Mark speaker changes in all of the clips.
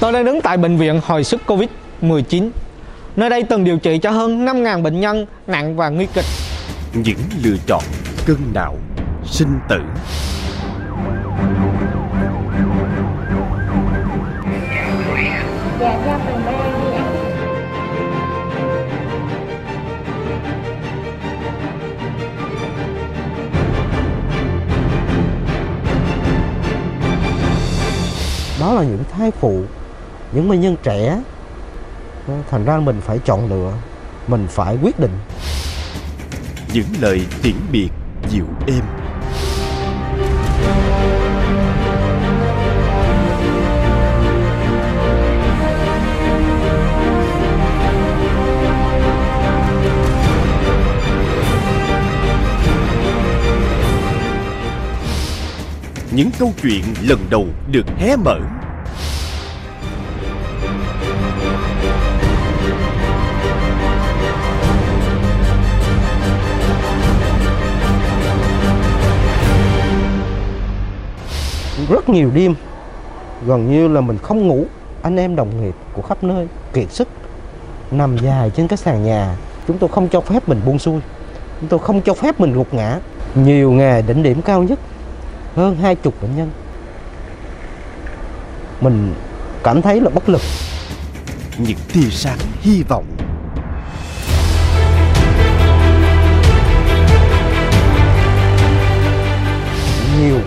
Speaker 1: Tôi đang đứng tại bệnh viện hồi sức Covid-19. Nơi đây từng điều trị cho hơn 5.000 bệnh nhân nặng và nguy kịch.
Speaker 2: Những lựa chọn cân não, sinh tử.
Speaker 3: Dạ, ra phần 3 đi ạ.
Speaker 4: đó là những thai phụ những bệnh nhân trẻ ờ, thành ra mình phải chọn lựa, mình phải quyết định
Speaker 2: Những lời tiễn biệt dịu êm. Những câu chuyện lần đầu được hé mở
Speaker 4: rất nhiều đêm. Gần như là mình không ngủ. Anh em đồng nghiệp của khắp nơi kiệt sức. Nằm dài trên cái sàn nhà. Chúng tôi không cho phép mình buông xuôi. Chúng tôi không cho phép mình gục ngã. Nhiều ngày đỉnh điểm cao nhất. Hơn hai chục bệnh nhân. Mình cảm thấy là bất lực.
Speaker 2: Những tia sáng hy vọng.
Speaker 4: Nhiều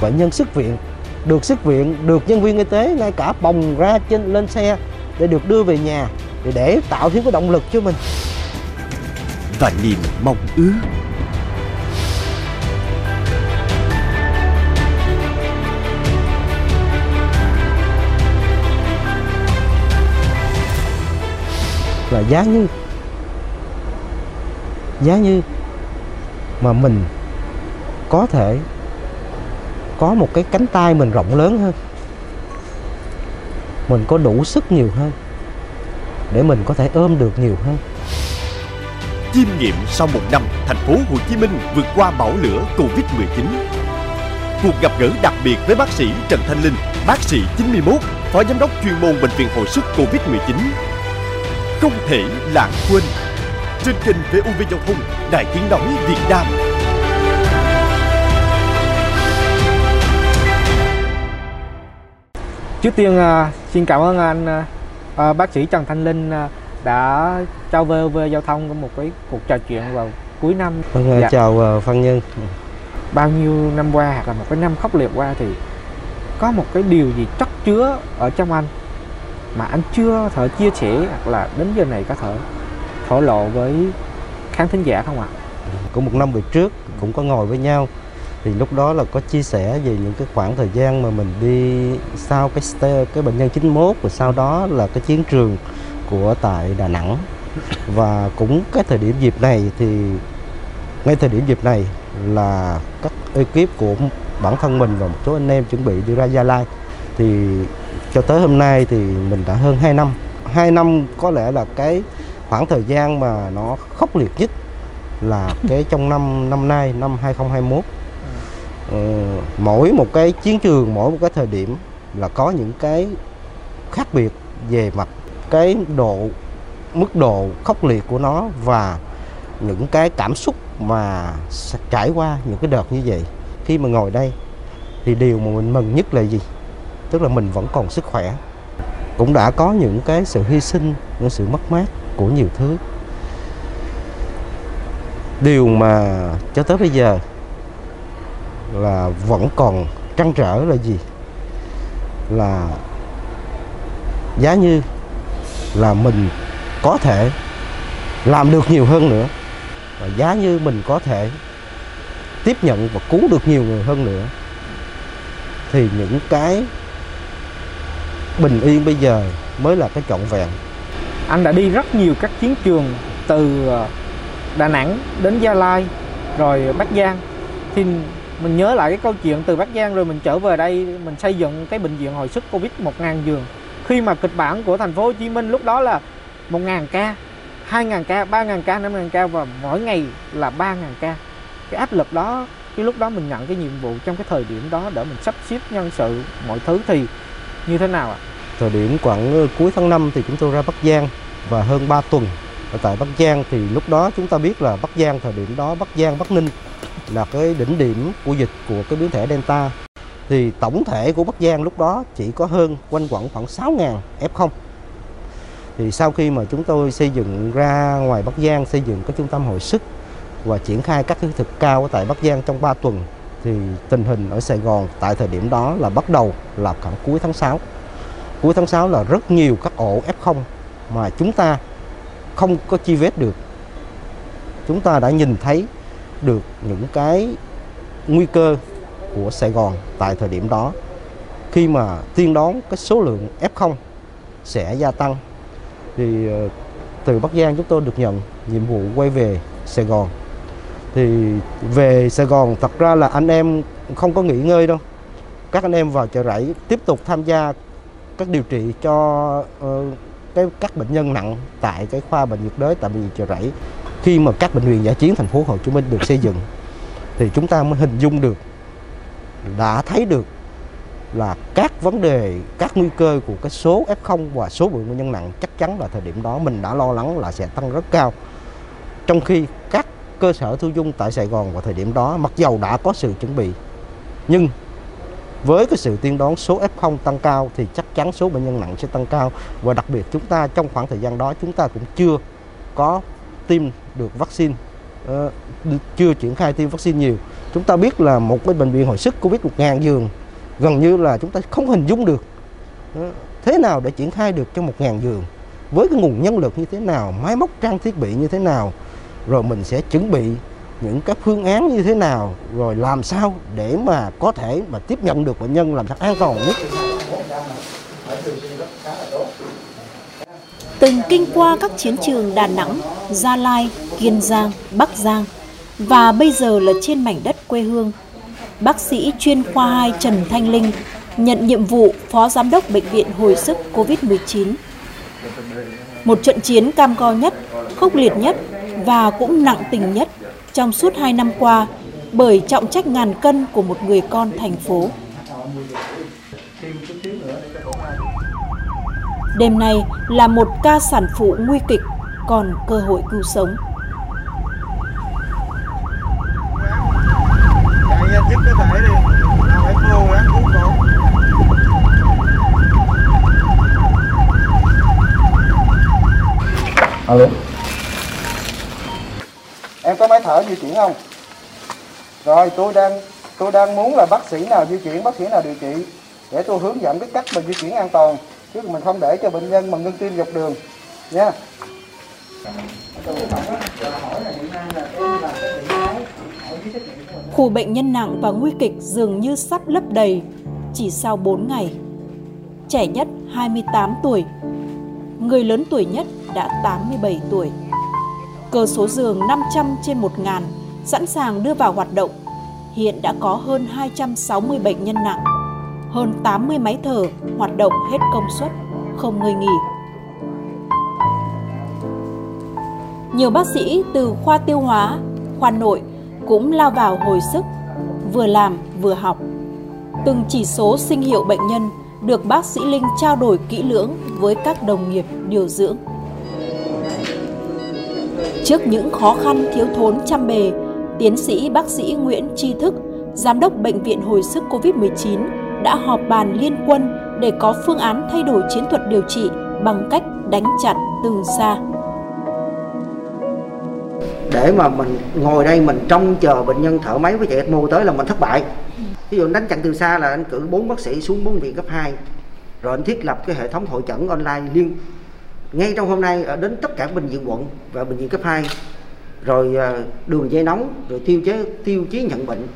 Speaker 4: bệnh nhân xuất viện. Được xuất viện được nhân viên y tế ngay cả bồng ra trên lên xe để được đưa về nhà để, để tạo thêm cái động lực cho mình.
Speaker 2: Và niềm mong ước.
Speaker 4: Là giá như giá như mà mình có thể có một cái cánh tay mình rộng lớn hơn mình có đủ sức nhiều hơn để mình có thể ôm được nhiều hơn
Speaker 2: chiêm nghiệm sau một năm thành phố Hồ Chí Minh vượt qua bão lửa Covid-19. Cuộc gặp gỡ đặc biệt với bác sĩ Trần Thanh Linh, bác sĩ 91, phó giám đốc chuyên môn bệnh viện hồi sức Covid-19. Không thể lãng quên. Trên kênh VOV Giao thông, Đài Tiếng nói Việt Nam.
Speaker 1: Trước tiên à, xin cảm ơn anh à, à, bác sĩ Trần Thanh Linh à, đã cho VOV Giao thông một cái cuộc trò chuyện vào cuối năm.
Speaker 4: vâng
Speaker 1: Dạ.
Speaker 4: chào Phan Nhân
Speaker 1: Bao nhiêu năm qua hoặc là một cái năm khốc liệt qua thì có một cái điều gì chất chứa ở trong anh mà anh chưa thể chia sẻ hoặc là đến giờ này có thể thổ lộ với khán thính giả không ạ?
Speaker 4: cũng một năm về trước cũng có ngồi với nhau thì lúc đó là có chia sẻ về những cái khoảng thời gian mà mình đi sau cái cái bệnh nhân 91 và sau đó là cái chiến trường của tại Đà Nẵng. Và cũng cái thời điểm dịp này thì, ngay thời điểm dịp này là các ekip của bản thân mình và một số anh em chuẩn bị đi ra Gia Lai. Thì cho tới hôm nay thì mình đã hơn 2 năm. 2 năm có lẽ là cái khoảng thời gian mà nó khốc liệt nhất là cái trong năm năm nay, năm 2021 Ờ, mỗi một cái chiến trường, mỗi một cái thời điểm là có những cái khác biệt về mặt cái độ, mức độ khốc liệt của nó và những cái cảm xúc mà trải qua những cái đợt như vậy. Khi mà ngồi đây thì điều mà mình mừng nhất là gì? Tức là mình vẫn còn sức khỏe. Cũng đã có những cái sự hy sinh, những sự mất mát của nhiều thứ. Điều mà cho tới bây giờ là vẫn còn trăn trở là gì? Là giá như là mình có thể làm được nhiều hơn nữa. Và giá như mình có thể tiếp nhận và cứu được nhiều người hơn nữa. Thì những cái bình yên bây giờ mới là cái trọn vẹn.
Speaker 1: Anh đã đi rất nhiều các chiến trường từ ờ, Đà Nẵng đến Gia Lai, rồi Bắc Giang. Thì mình nhớ lại cái câu chuyện từ Bắc Giang rồi mình trở về đây, mình xây dựng cái bệnh viện hồi sức Covid 1.000 giường. Khi mà kịch bản của thành phố Hồ Chí Minh lúc đó là 1.000 ca 2.000 ca 3.000 ca 5.000 ca và mỗi ngày là 3.000 ca. Cái áp lực đó, cái lúc đó mình nhận cái nhiệm vụ trong cái thời điểm đó để mình sắp xếp nhân sự, mọi thứ thì như thế nào ạ?
Speaker 4: Thời điểm khoảng ờ, cuối tháng 5 thì chúng tôi ra Bắc Giang và hơn 3 tuần. Ở tại Bắc Giang thì lúc đó chúng ta biết là Bắc Giang, thời điểm đó Bắc Giang, Bắc Ninh là cái đỉnh điểm của dịch của cái biến thể Delta. Thì tổng thể của Bắc Giang lúc đó chỉ có hơn quanh quẩn khoảng 6.000 F0 thì sau khi mà chúng tôi xây dựng ra ngoài Bắc Giang, xây dựng cái trung tâm hồi sức và triển khai các kỹ thuật cao tại Bắc Giang trong 3 tuần, thì tình hình ở Sài Gòn tại thời điểm đó là bắt đầu là khoảng cuối tháng 6 cuối tháng 6 là rất nhiều các ổ F0 mà chúng ta không có chi vết được. Chúng ta đã nhìn thấy được những cái nguy cơ của Sài Gòn tại thời điểm đó. Khi mà tiên đoán cái số lượng F0 sẽ gia tăng thì ờ, từ Bắc Giang chúng tôi được nhận nhiệm vụ quay về Sài Gòn. Thì về Sài Gòn thật ra là anh em không có nghỉ ngơi đâu. Các anh em vào chợ rẫy tiếp tục tham gia các điều trị cho uh, cái các bệnh nhân nặng tại cái khoa bệnh nhiệt đới tại bệnh viện chợ rẫy khi mà các bệnh viện giải chiến thành phố Hồ Chí Minh được xây dựng, thì chúng ta mới hình dung được, đã thấy được là các vấn đề, các nguy cơ của cái số F0 và số bệnh nhân nặng chắc chắn là thời điểm đó mình đã lo lắng là sẽ tăng rất cao. Trong khi các cơ sở thu dung tại Sài Gòn vào thời điểm đó mặc dầu đã có sự chuẩn bị, nhưng với cái sự tiên đoán số F0 tăng cao thì chắc chắn số bệnh nhân nặng sẽ tăng cao. Và đặc biệt chúng ta trong khoảng thời gian đó chúng ta cũng chưa có tiêm được vaccine uh, chưa triển khai tiêm vaccine nhiều. Chúng ta biết là một cái bệnh viện hồi sức covid 1.000 giường gần như là chúng ta không hình dung được uh, thế nào để triển khai được cho 1.000 giường. Với cái nguồn nhân lực như thế nào máy móc trang thiết bị như thế nào rồi mình sẽ chuẩn bị những các phương án như thế nào rồi làm sao để mà có thể mà tiếp nhận được bệnh nhân làm sao an toàn nhất
Speaker 5: từng kinh qua các chiến trường Đà Nẵng, Gia Lai, Kiên Giang, Bắc Giang và bây giờ là trên mảnh đất quê hương. Bác sĩ chuyên khoa 2 Trần Thanh Linh nhận nhiệm vụ Phó Giám đốc Bệnh viện Hồi sức COVID-19. Một trận chiến cam go nhất, khốc liệt nhất và cũng nặng tình nhất trong suốt 2 năm qua bởi trọng trách ngàn cân của một người con thành phố. Đêm nay là một ca sản phụ nguy kịch, còn cơ hội cứu sống.
Speaker 4: Alo. Em có máy thở di chuyển không? Rồi tôi đang tôi đang muốn là bác sĩ nào di chuyển, bác sĩ nào điều trị để tôi hướng dẫn cái cách mà di chuyển an toàn chứ mình không để cho bệnh nhân mà ngưng tim dọc đường nha.
Speaker 5: Khu bệnh nhân nặng và nguy kịch dường như sắp lấp đầy chỉ sau 4 ngày. Trẻ nhất 28 tuổi, người lớn tuổi nhất đã 87 tuổi. Cơ số giường 500 trên 1 ngàn sẵn sàng đưa vào hoạt động. Hiện đã có hơn 260 bệnh nhân nặng, hơn 80 máy thở hoạt động hết công suất, không ngơi nghỉ. Nhiều bác sĩ từ khoa tiêu hóa, khoa nội cũng lao vào hồi sức, vừa làm vừa học. Từng chỉ số sinh hiệu bệnh nhân được bác sĩ Linh trao đổi kỹ lưỡng với các đồng nghiệp điều dưỡng. Trước những khó khăn thiếu thốn trăm bề, tiến sĩ bác sĩ Nguyễn Tri Thức, giám đốc bệnh viện hồi sức COVID-19 đã họp bàn liên quân để có phương án thay đổi chiến thuật điều trị bằng cách đánh chặn từ xa.
Speaker 6: Để mà mình ngồi đây mình trông chờ bệnh nhân thở máy với chạy ECMO tới là mình thất bại. Ví dụ đánh chặn từ xa là anh cử bốn bác sĩ xuống bốn viện cấp 2 rồi anh thiết lập cái hệ thống hội chẩn online liên ngay trong hôm nay, ở đến tất cả bệnh viện quận và bệnh viện cấp 2 rồi à, đường dây nóng, rồi tiêu chế, tiêu chí nhận bệnh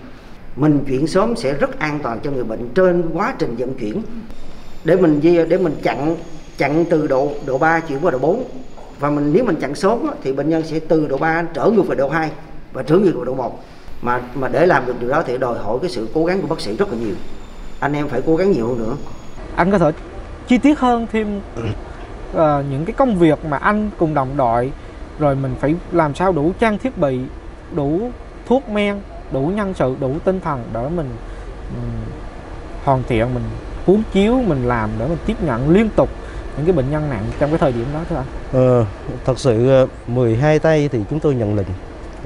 Speaker 6: mình chuyển sớm sẽ rất an toàn cho người bệnh trên quá trình vận chuyển. Để mình để mình chặn chặn từ độ độ 3 chuyển qua độ 4 và mình nếu mình chặn sớm thì bệnh nhân sẽ từ độ 3 trở ngược về độ 2 và trở ngược về độ 1 mà mà để làm được điều đó thì đòi hỏi cái sự cố gắng của bác sĩ rất là nhiều. Anh em phải cố gắng nhiều hơn nữa.
Speaker 1: Anh có thể chi tiết hơn thêm uh, những cái công việc mà anh cùng đồng đội rồi mình phải làm sao đủ trang thiết bị đủ thuốc men đủ nhân sự đủ tinh thần để mình um, hoàn thiện mình cuốn chiếu mình làm để mình tiếp nhận liên tục những cái bệnh nhân nặng trong cái thời điểm đó thưa anh
Speaker 4: Ờ, thật sự ờ, 12 tay thì chúng tôi nhận lệnh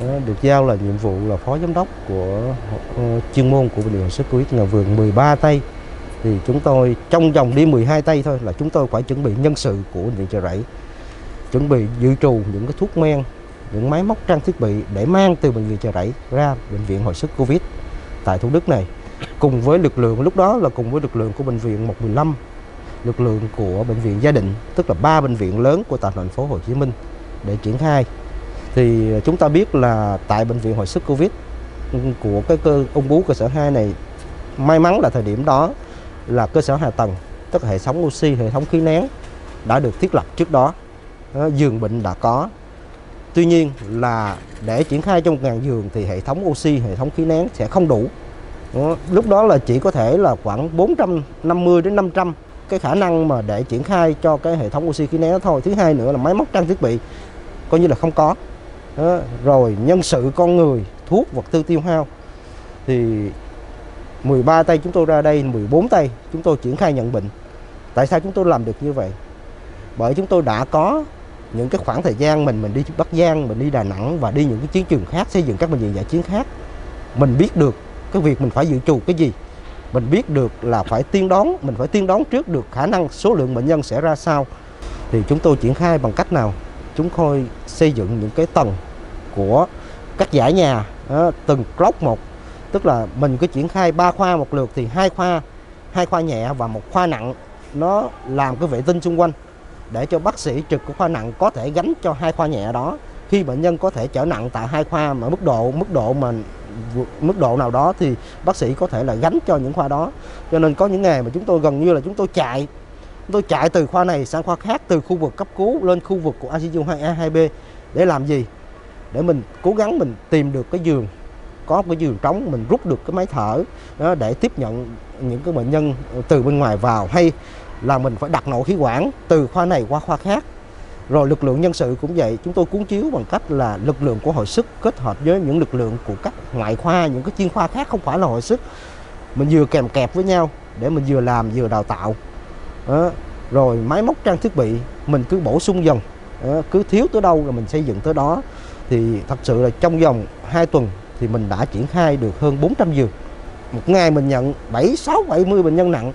Speaker 4: ờ, được giao là nhiệm vụ là phó giám đốc của ờ, chuyên môn của bệnh viện sức Covid nhà vườn 13 tay. Thì chúng tôi trong vòng đi 12 tay thôi là chúng tôi phải chuẩn bị nhân sự của bệnh viện chợ rẫy chuẩn bị dự trù những cái thuốc men những máy móc trang thiết bị để mang từ bệnh viện chợ rẫy ra bệnh viện hồi sức Covid tại Thủ Đức này. Cùng với lực lượng lúc đó là cùng với lực lượng của bệnh viện 115 lực lượng của bệnh viện Gia Định tức là ba bệnh viện lớn của toàn thành phố Hồ Chí Minh để triển khai. Thì chúng ta biết là tại bệnh viện hồi sức Covid của cái cơ ung bú cơ sở 2 này may mắn là thời điểm đó là cơ sở hạ tầng tức là hệ thống oxy hệ thống khí nén đã được thiết lập trước Đó, ờ, giường bệnh đã có tuy nhiên là để triển khai trong 1.000 giường thì hệ thống oxy, hệ thống khí nén sẽ không đủ. Lúc đó là chỉ có thể là khoảng 450 đến 500 cái khả năng mà để triển khai cho cái hệ thống oxy khí nén đó thôi. Thứ hai nữa là máy móc trang thiết bị coi như là không có. Đó. rồi nhân sự con người, thuốc, vật tư tiêu hao. Thì 13 tay chúng tôi ra đây 14 tay chúng tôi triển khai nhận bệnh. Tại sao chúng tôi làm được như vậy? Bởi chúng tôi đã có những cái khoảng thời gian mình mình đi Bắc Giang mình đi Đà Nẵng và đi những cái chiến trường khác xây dựng các bệnh viện giải chiến khác mình biết được cái việc mình phải dự trù cái gì. Mình biết được là phải tiên đoán mình phải tiên đoán trước được khả năng số lượng bệnh nhân sẽ ra sao. Thì chúng tôi triển khai bằng cách nào? Chúng tôi xây dựng những cái tầng của các giải nhà đó, từng block một. Tức là mình cứ triển khai ba khoa một lượt thì hai khoa hai khoa nhẹ và một khoa nặng. Nó làm cái vệ tinh xung quanh để cho bác sĩ trực của khoa nặng có thể gánh cho hai khoa nhẹ đó. Khi bệnh nhân có thể trở nặng tại hai khoa mà mức độ mức độ mà mức độ nào đó thì bác sĩ có thể là gánh cho những khoa đó. Cho nên có những ngày mà chúng tôi gần như là chúng tôi chạy. Chúng tôi chạy từ khoa này sang khoa khác, từ khu vực cấp cứu lên khu vực của ICU 2A 2B để làm gì? Để mình cố gắng mình tìm được cái giường, có một cái giường trống, mình rút được cái máy thở, đó, để tiếp nhận những cái bệnh nhân từ bên ngoài vào. Hay là mình phải đặt nội khí quản từ khoa này qua khoa khác. Rồi lực lượng nhân sự cũng vậy chúng tôi cuốn chiếu bằng cách là lực lượng của hồi sức kết hợp với những lực lượng của các ngoại khoa những cái chuyên khoa khác không phải là hồi sức. Mình vừa kèm kẹp với nhau để mình vừa làm vừa đào tạo. Đó. rồi máy móc trang thiết bị mình cứ bổ sung dần đó. cứ thiếu tới đâu rồi mình xây dựng tới đó. Thì thật sự là trong vòng 2 tuần thì mình đã triển khai được hơn 400 giường. Một ngày mình nhận 7, 6, 70 bệnh nhân nặng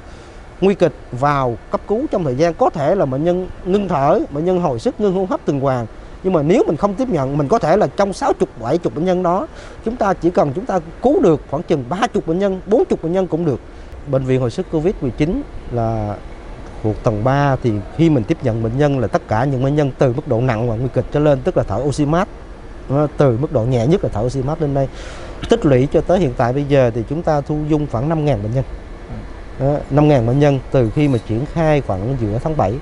Speaker 4: nguy kịch vào cấp cứu trong thời gian có thể là bệnh nhân ngưng thở, bệnh nhân hồi sức ngưng hô hấp từng hoàn. Nhưng mà nếu mình không tiếp nhận, mình có thể là trong 60, 70 bệnh nhân đó, chúng ta chỉ cần chúng ta cứu được khoảng chừng 30 bệnh nhân, 40 bệnh nhân cũng được. Bệnh viện hồi sức Covid-19 là thuộc tầng 3 thì khi mình tiếp nhận bệnh nhân là tất cả những bệnh nhân từ mức độ nặng và nguy kịch trở lên tức là thở oxy mát từ mức độ nhẹ nhất là thở oxy mát lên đây tích lũy cho tới hiện tại bây giờ thì chúng ta thu dung khoảng 5.000 bệnh nhân 5.000 bệnh nhân từ khi mà triển khai khoảng giữa tháng 7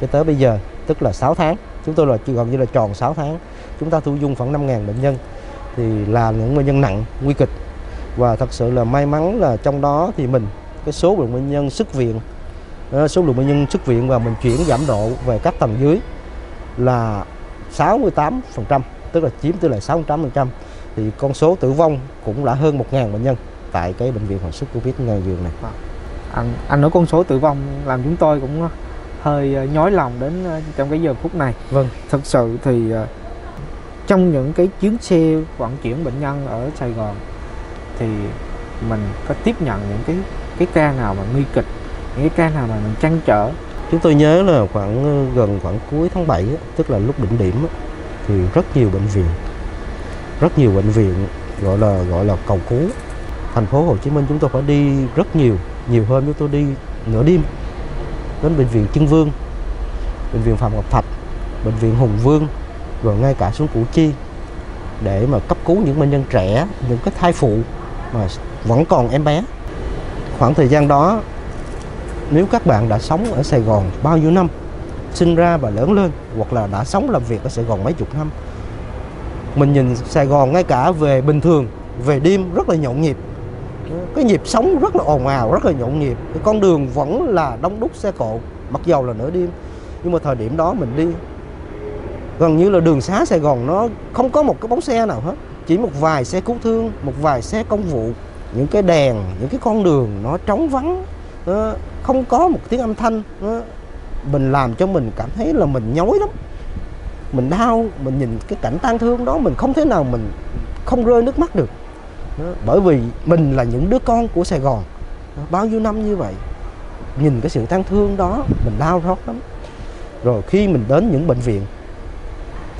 Speaker 4: cho tới bây giờ, tức là 6 tháng. Chúng tôi là gần như là tròn 6 tháng. Chúng ta thu dung khoảng 5.000 bệnh nhân thì là những bệnh nhân nặng, nguy kịch. Và thật sự là may mắn là trong đó thì mình, cái số lượng bệnh nhân xuất viện ờ, số lượng bệnh nhân xuất viện và mình chuyển giảm độ về các tầng dưới là 68% tức là chiếm tỷ lệ 68% thì con số tử vong cũng đã hơn 1.000 bệnh nhân tại cái bệnh viện hồi sức Covid ngày giường này. Vâng.
Speaker 1: Anh anh nói con số tử vong làm chúng tôi cũng hơi nhói lòng đến trong cái giờ phút này.
Speaker 4: Vâng.
Speaker 1: Thực sự thì trong những cái chuyến xe vận chuyển bệnh nhân ở Sài Gòn thì mình có tiếp nhận những cái cái ca nào mà nguy kịch, những cái ca nào mà mình trăn trở.
Speaker 4: Chúng tôi nhớ là khoảng gần khoảng cuối tháng 7 tức là lúc đỉnh điểm thì rất nhiều bệnh viện rất nhiều bệnh viện gọi là gọi là cầu cứu thành phố Hồ Chí Minh chúng tôi phải đi rất nhiều nhiều hơn chúng tôi đi nửa đêm. Đến bệnh viện Trưng Vương, bệnh viện Phạm Ngọc Thạch, bệnh viện Hùng Vương, rồi ngay cả xuống Củ Chi để mà cấp cứu những bệnh nhân trẻ, những cái thai phụ mà vẫn còn em bé. Khoảng thời gian đó, nếu các bạn đã sống ở Sài Gòn bao nhiêu năm, sinh ra và lớn lên, hoặc là đã sống làm việc ở Sài Gòn mấy chục năm, mình nhìn Sài Gòn ngay cả về bình thường, về đêm rất là nhộn nhịp cái nhịp sống rất là ồn ào, rất là nhộn nhịp. Cái con đường vẫn là đông đúc xe cộ, mặc dầu là nửa đêm. Nhưng mà thời điểm đó mình đi, gần như là đường xá Sài Gòn nó không có một cái bóng xe nào hết. Chỉ một vài xe cứu thương, một vài xe công vụ. Những cái đèn, những cái con đường nó trống vắng không có một tiếng âm thanh mình làm cho mình cảm thấy là mình nhói lắm. Mình đau, mình nhìn cái cảnh tang thương đó, mình không thể nào mình không rơi nước mắt được đó, bởi vì mình là những đứa con của Sài Gòn. Đó, bao nhiêu năm như vậy nhìn cái sự tang thương đó mình đau rót lắm. Rồi khi mình đến những bệnh viện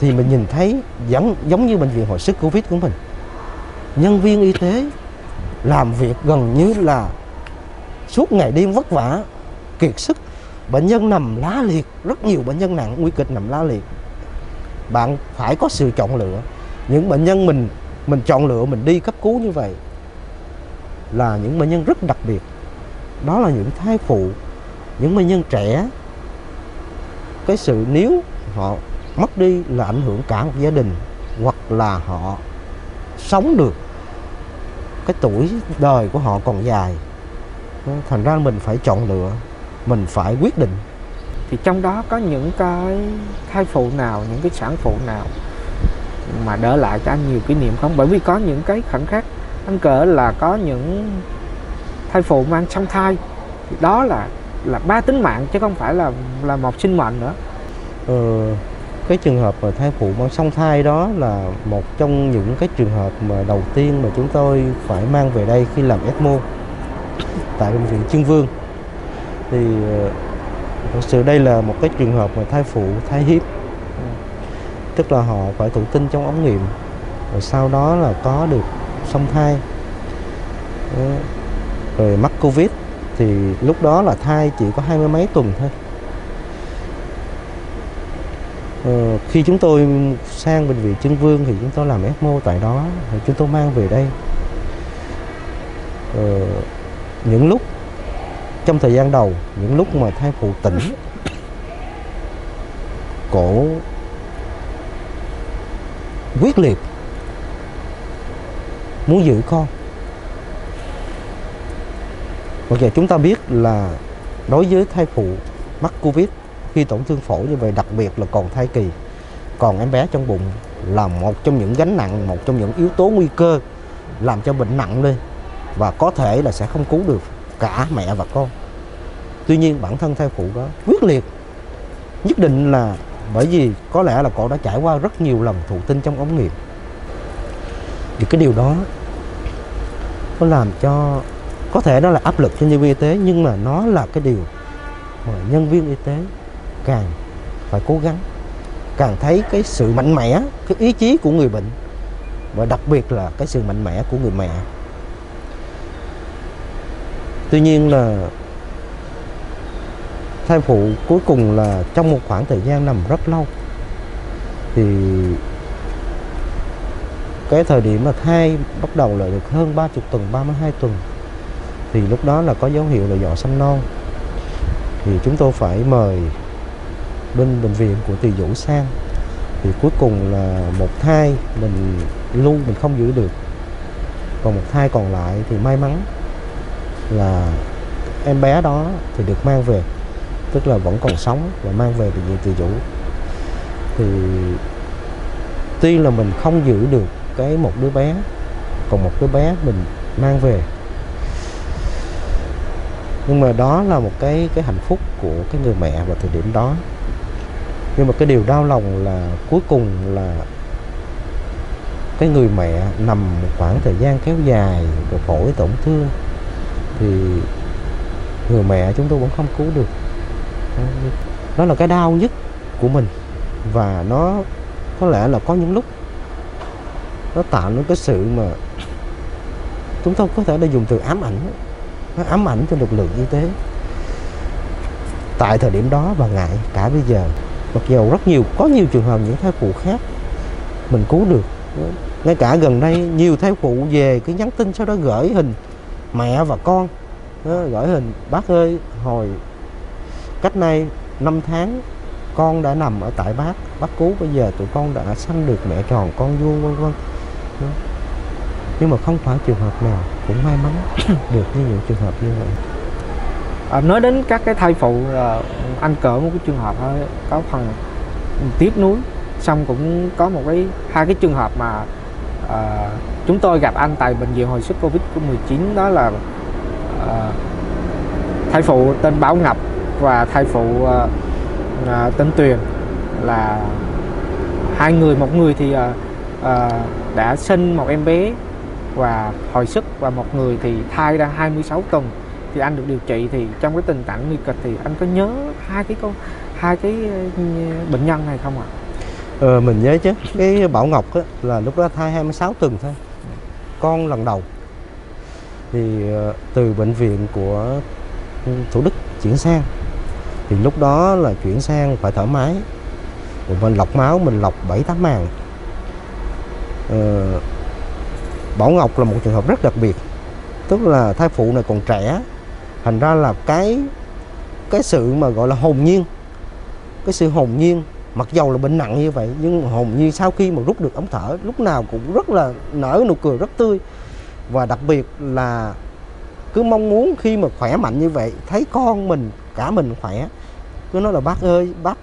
Speaker 4: thì mình nhìn thấy giống giống như bệnh viện hồi sức Covid của mình. Nhân viên y tế làm việc gần như là suốt ngày đêm vất vả kiệt sức. Bệnh nhân nằm lá liệt rất nhiều bệnh nhân nặng nguy kịch nằm lá liệt. Bạn phải có sự chọn lựa. Những bệnh nhân mình mình chọn lựa, mình đi cấp cứu như vậy là những bệnh nhân rất đặc biệt. Đó là những thai phụ, những bệnh nhân trẻ. Cái sự nếu họ mất đi là ảnh hưởng cả một gia đình hoặc là họ sống được cái tuổi đời của họ còn dài. Thành ra mình phải chọn lựa, mình phải quyết định.
Speaker 1: Thì trong đó có những cái thai phụ nào, những cái sản phụ nào mà đỡ lại cho anh nhiều kỷ niệm không? Bởi vì có những cái khoảnh khắc anh cỡ là có những thai phụ mang song thai. Thì đó là là ba tính mạng chứ không phải là là một sinh mệnh nữa.
Speaker 4: Ừ, cái trường hợp mà thai phụ mang song thai đó là một trong những cái trường hợp mà đầu tiên mà chúng tôi phải mang về đây khi làm ECMO tại bệnh viện Trưng Vương. Thì ờ, thực sự đây là một cái trường hợp mà thai phụ thai hiếp tức là họ phải thụ tinh trong ống nghiệm. Rồi sau đó là có được song thai. Rồi mắc covid thì lúc đó là thai chỉ có hai mươi mấy tuần thôi. Ờ, khi chúng tôi sang bệnh viện Trưng Vương thì chúng tôi làm ECMO tại đó. Rồi chúng tôi mang về đây. Ờ, những lúc trong thời gian đầu những lúc mà thai phụ tỉnh cổ quyết liệt. Muốn giữ con. Bây giờ chúng ta biết là đối với thai phụ mắc Covid, khi tổn thương phổi như vậy, đặc biệt là còn thai kỳ, còn em bé trong bụng là một trong những gánh nặng, một trong những yếu tố nguy cơ làm cho bệnh nặng lên và có thể là sẽ không cứu được cả mẹ và con. Tuy nhiên bản thân thai phụ đó quyết liệt, nhất định là bởi vì có lẽ là cậu đã trải qua rất nhiều lần thụ tinh trong ống nghiệm. Thì cái điều đó nó làm cho, có thể nó là áp lực cho nhân viên y tế, nhưng mà nó là cái điều mà nhân viên y tế càng phải cố gắng, càng thấy cái sự mạnh mẽ, cái ý chí của người bệnh và đặc biệt là cái sự mạnh mẽ của người mẹ. Tuy nhiên là thai phụ cuối cùng là trong một khoảng thời gian nằm rất lâu. Thì cái thời điểm mà thai bắt đầu là được hơn 30 tuần 32 tuần, thì lúc đó là có dấu hiệu là dọ xanh non. Thì chúng tôi phải mời bên bệnh viện của Từ Dũ sang. Thì cuối cùng là một thai mình lưu, mình không giữ được. Còn một thai còn lại thì may mắn là em bé đó thì được mang về tức là vẫn còn sống và mang về bệnh viện Từ chủ thì tuy là mình không giữ được cái một đứa bé, còn một đứa bé mình mang về. Nhưng mà đó là một cái cái hạnh phúc của cái người mẹ vào thời điểm đó. Nhưng mà cái điều đau lòng là cuối cùng là cái người mẹ nằm một khoảng thời gian kéo dài rồi phổi tổn thương. Thì người mẹ chúng tôi vẫn không cứu được đó là cái đau nhất của mình. Và nó có lẽ là có những lúc nó tạo nên cái sự mà chúng tôi có thể là dùng từ ám ảnh, nó ám ảnh cho lực lượng y tế. Tại thời điểm đó và ngại cả bây giờ, mặc dù rất nhiều, có nhiều trường hợp những thai phụ khác mình cứu được. Ngay cả gần đây, nhiều thai phụ về cái nhắn tin sau đó gửi hình mẹ và con, gửi hình, bác ơi, hồi cách nay 5 tháng con đã nằm ở tại bác. Bác cứu bây giờ tụi con đã sanh được mẹ tròn con vuông vân vân. Nhưng mà không phải trường hợp nào cũng may mắn được như những trường hợp như vậy.
Speaker 1: À, nói đến các cái thai phụ là anh cỡ một cái trường hợp à, có phần tiếc nuối xong cũng có một cái hai cái trường hợp mà à, chúng tôi gặp anh tại bệnh viện hồi sức covid 19 đó là à, thai phụ tên Bảo Ngọc và thai phụ uh, uh, Tuyền là hai người một người thì uh, uh, đã sinh một em bé và hồi sức và một người thì thai đang 26 tuần thì anh được điều trị thì trong cái tình trạng nguy kịch thì anh có nhớ hai cái con hai cái bệnh nhân này không ạ? À?
Speaker 4: Ờ, mình nhớ chứ cái Bảo Ngọc á, là lúc đó thai 26 tuần thôi con lần đầu thì từ bệnh viện của Thủ Đức chuyển sang thì lúc đó là chuyển sang phải thở máy. Mình lọc máu mình lọc bảy tám màng. Ờ, Bảo Ngọc là một trường hợp rất đặc biệt. Tức là thai phụ này còn trẻ. Thành ra là cái cái sự mà gọi là hồn nhiên cái sự hồn nhiên mặc dầu là bệnh nặng như vậy nhưng hồn nhiên sau khi mà rút được ống thở lúc nào cũng rất là nở nụ cười rất tươi. Và đặc biệt là cứ mong muốn khi mà khỏe mạnh như vậy thấy con mình cả mình khỏe. Cứ nói là bác ơi bác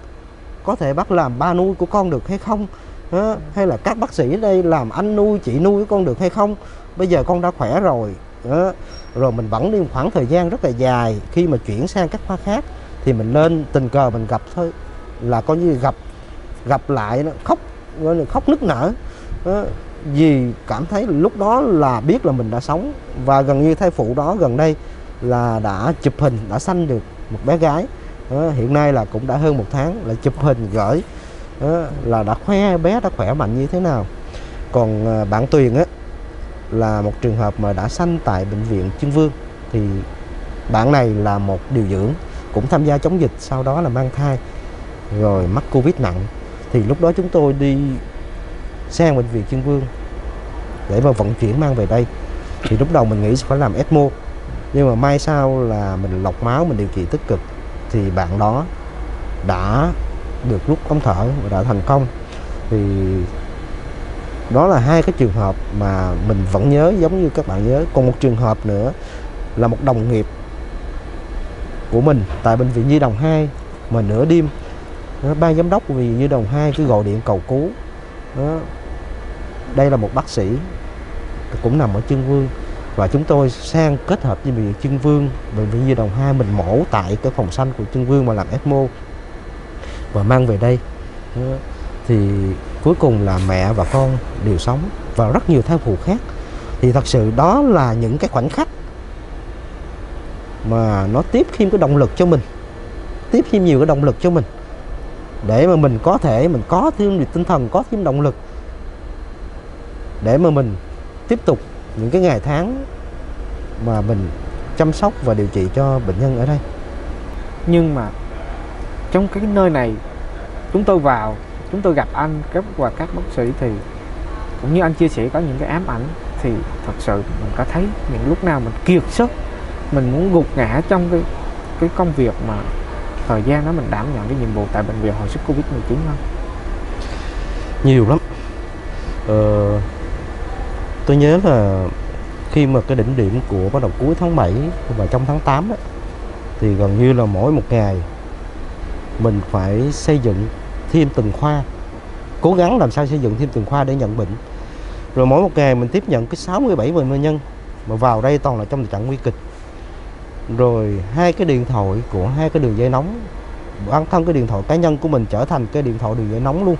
Speaker 4: có thể bác làm ba nuôi của con được hay không? Đó, hay là các bác sĩ ở đây làm anh nuôi chị nuôi của con được hay không? Bây giờ con đã khỏe rồi. Đó. rồi mình vẫn đi một khoảng thời gian rất là dài. Khi mà chuyển sang các khoa khác thì mình lên tình cờ mình gặp thôi. Là coi như gặp gặp lại nó khóc gọi là khóc nức nở. Đó. vì cảm thấy lúc đó là biết là mình đã sống. Và gần như thai phụ đó gần đây là đã chụp hình đã sanh được một bé gái. Đó, hiện nay là cũng đã hơn một tháng là chụp hình gửi đó, là đã khoe bé đã khỏe mạnh như thế nào. Còn à, bạn Tuyền á là một trường hợp mà đã sanh tại bệnh viện Trưng Vương thì bạn này là một điều dưỡng cũng tham gia chống dịch sau đó là mang thai rồi mắc Covid nặng. Thì lúc đó chúng tôi đi sang bệnh viện Trưng Vương để mà vận chuyển mang về đây. Thì lúc đầu mình nghĩ phải làm ECMO nhưng mà mai sau là mình lọc máu, mình điều trị tích cực, thì bạn đó đã được rút ống thở và đã thành công. Thì đó là hai cái trường hợp mà mình vẫn nhớ, giống như các bạn nhớ. Còn một trường hợp nữa là một đồng nghiệp của mình tại bệnh viện Nhi Đồng 2 mà nửa đêm ờ, ban giám đốc của bệnh viện Nhi Đồng 2 cứ gọi điện cầu cứu. Đó. đây là một bác sĩ cũng nằm ở trương Vương và chúng tôi sang kết hợp với bệnh viện Trưng Vương, bệnh viện Nhi Đồng 2 mình mổ tại cái phòng xanh của Trưng Vương mà làm ECMO và mang về đây. Thì cuối cùng là mẹ và con đều sống và rất nhiều thai phụ khác. Thì thật sự đó là những cái khoảnh khắc mà nó tiếp thêm cái động lực cho mình, tiếp thêm nhiều cái động lực cho mình. Để mà mình có thể, mình có thêm được tinh thần, có thêm động lực để mà mình tiếp tục những cái ngày tháng mà mình chăm sóc và điều trị cho bệnh nhân ở đây.
Speaker 1: Nhưng mà trong cái nơi này chúng tôi vào chúng tôi gặp anh các và các bác sĩ thì cũng như anh chia sẻ có những cái ám ảnh thì thật sự mình có thấy những lúc nào mình kiệt sức mình muốn gục ngã trong cái cái công việc mà thời gian đó mình đảm nhận cái nhiệm vụ tại bệnh viện hồi sức covid 19 không
Speaker 4: nhiều lắm. Ờ, tôi nhớ là khi mà cái đỉnh điểm của bắt đầu cuối tháng 7 và trong tháng 8 đó, thì gần như là mỗi một ngày mình phải xây dựng thêm từng khoa cố gắng làm sao xây dựng thêm từng khoa để nhận bệnh. Rồi mỗi một ngày mình tiếp nhận cái 67 bệnh nhân mà vào đây toàn là trong tình trạng nguy kịch. Rồi hai cái điện thoại của hai cái đường dây nóng bản thân cái điện thoại cá nhân của mình trở thành cái điện thoại đường dây nóng luôn.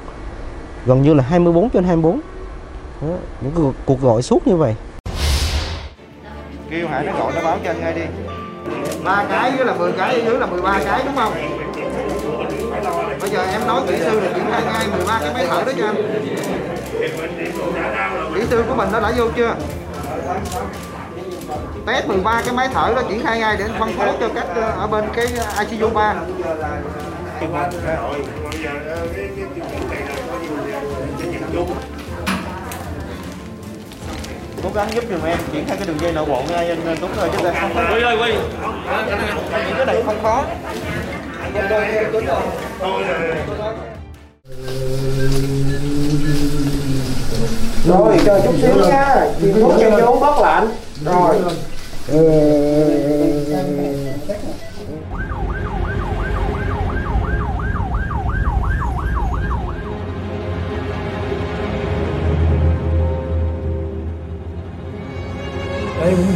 Speaker 4: Gần như là 24 trên 24 đó, những cuộc, cuộc gọi suốt như vậy.
Speaker 6: Kêu Hải nó gọi nó báo cho anh ngay đi. Ba cái với là 10 cái dưới là 13 cái đúng không? Bây giờ em nói kỹ sư là triển khai ngay 13 cái máy thở đó cho anh. Kỹ sư của mình nó đã vô chưa? Test 13 cái máy thở đó triển khai ngay để phân phối cho các ờ, ở bên cái ờ, ICU 3 cố gắng giúp giùm em triển khai cái đường dây nội bộ ngay anh Tuấn ơi chứ đây không có.
Speaker 7: Quy ơi Quy
Speaker 6: những cái này không khó rồi. Chờ chút xíu nha. Truyền thuốc cho vô bớt lạnh. Rồi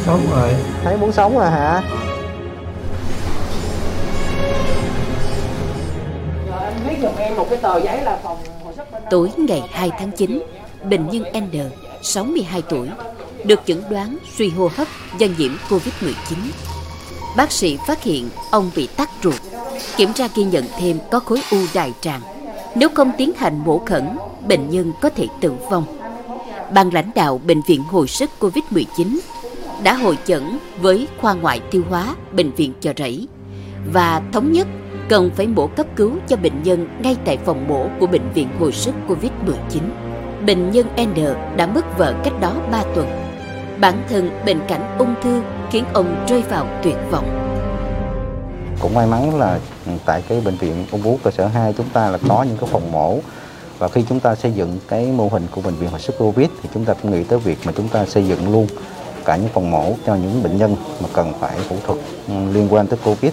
Speaker 8: sống rồi
Speaker 6: thấy muốn sống rồi hả
Speaker 3: Tối ngày 2 tháng 9, bệnh nhân N, 62 tuổi, được chẩn đoán suy hô hấp do nhiễm COVID-19. Bác sĩ phát hiện ông bị tắc ruột, kiểm tra ghi nhận thêm có khối u đại tràng. Nếu không tiến hành mổ khẩn, bệnh nhân có thể tử vong. Ban lãnh đạo Bệnh viện Hồi sức COVID-19 đã hội chẩn với khoa ngoại tiêu hóa Bệnh viện Chợ Rẫy và thống nhất cần phải mổ cấp cứu cho bệnh nhân ngay tại phòng mổ của Bệnh viện Hồi sức Covid-19. Bệnh nhân N đã mất vợ cách đó 3 tuần. Bản thân bệnh cảnh ung thư khiến ông rơi vào tuyệt vọng.
Speaker 8: cũng may mắn là tại cái bệnh viện ung bướu cơ sở 2 chúng ta là có những cái phòng mổ và khi chúng ta xây dựng cái mô hình của bệnh viện hồi sức Covid thì chúng ta cũng nghĩ tới việc mà chúng ta xây dựng luôn cả những phòng mổ cho những bệnh nhân mà cần phải phẫu thuật liên quan tới Covid.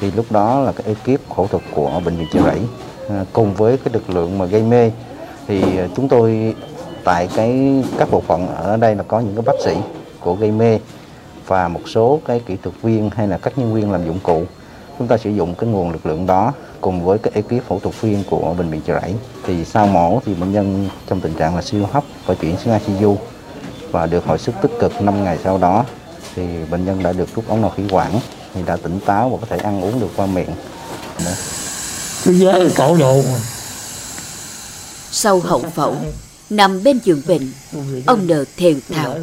Speaker 8: Thì lúc đó là cái ekip phẫu thuật của bệnh viện chợ rẫy à, cùng với cái lực lượng mà gây mê. Thì à, chúng tôi tại cái, các bộ phận ở đây là có những cái bác sĩ của gây mê và một số cái kỹ thuật viên hay là các nhân viên làm dụng cụ. Chúng ta sử dụng cái nguồn lực lượng đó cùng với cái ekip phẫu thuật viên của bệnh viện chợ rẫy. Thì sau mổ thì bệnh nhân trong tình trạng là siêu hấp và chuyển xuống ICU và được hồi sức tích cực 5 ngày sau đó thì bệnh nhân đã được rút ống nội khí quản thì đã tỉnh táo và có thể ăn uống được qua miệng
Speaker 9: cái giá độ mà
Speaker 3: Sau hậu phẫu, nằm bên giường bệnh, ông N thều thào.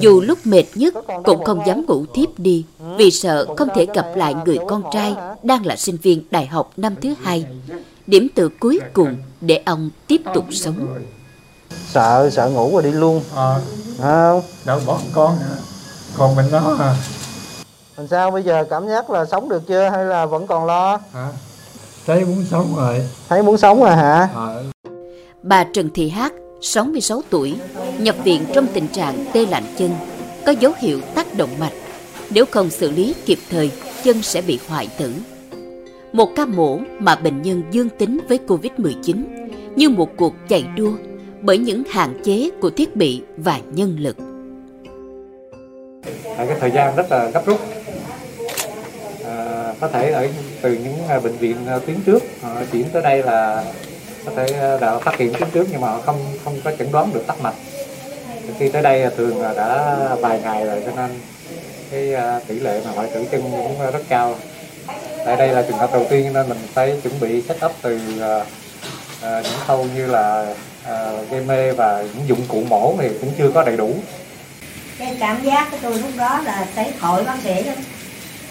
Speaker 3: Dù lúc mệt nhất cũng không dám ngủ tiếp đi vì sợ không thể gặp lại người con trai đang là sinh viên đại học năm thứ hai. Điểm tựa cuối cùng để ông tiếp tục sống.
Speaker 8: Sợ sợ ngủ rồi đi luôn.
Speaker 9: À,
Speaker 8: không?
Speaker 9: Đâu bỏ con. Còn mình nó à,
Speaker 8: làm sao bây giờ? Cảm giác là sống được chưa? Hay là vẫn còn lo?
Speaker 9: À. thấy muốn sống rồi.
Speaker 8: Thấy muốn sống rồi hả?
Speaker 9: À,
Speaker 3: Bà Trần Thị Hát, 66 tuổi, nhập viện trong tình trạng tê lạnh chân, có dấu hiệu tác động mạch. Nếu không xử lý kịp thời, chân sẽ bị hoại tử. Một ca mổ mà bệnh nhân dương tính với Covid-19 như một cuộc chạy đua bởi những hạn chế của thiết bị và nhân lực.
Speaker 10: à, cái thời gian rất là gấp rút. À, có thể ở từ những à, bệnh viện à, tuyến trước họ chuyển tới đây là có thể à, đã phát hiện tuyến trước nhưng mà họ không không có chẩn đoán được tắc mạch. Khi tới đây thường là đã vài ngày rồi cho nên cái tỷ lệ mà hoại tử chân cũng rất cao. Tại đây là trường hợp đầu tiên nên mình phải chuẩn bị setup từ uh, những khâu như là à, gây mê và những dụng cụ mổ thì cũng chưa có đầy đủ.
Speaker 11: Cái cảm giác của tôi lúc đó là thấy tội bác sĩ lắm.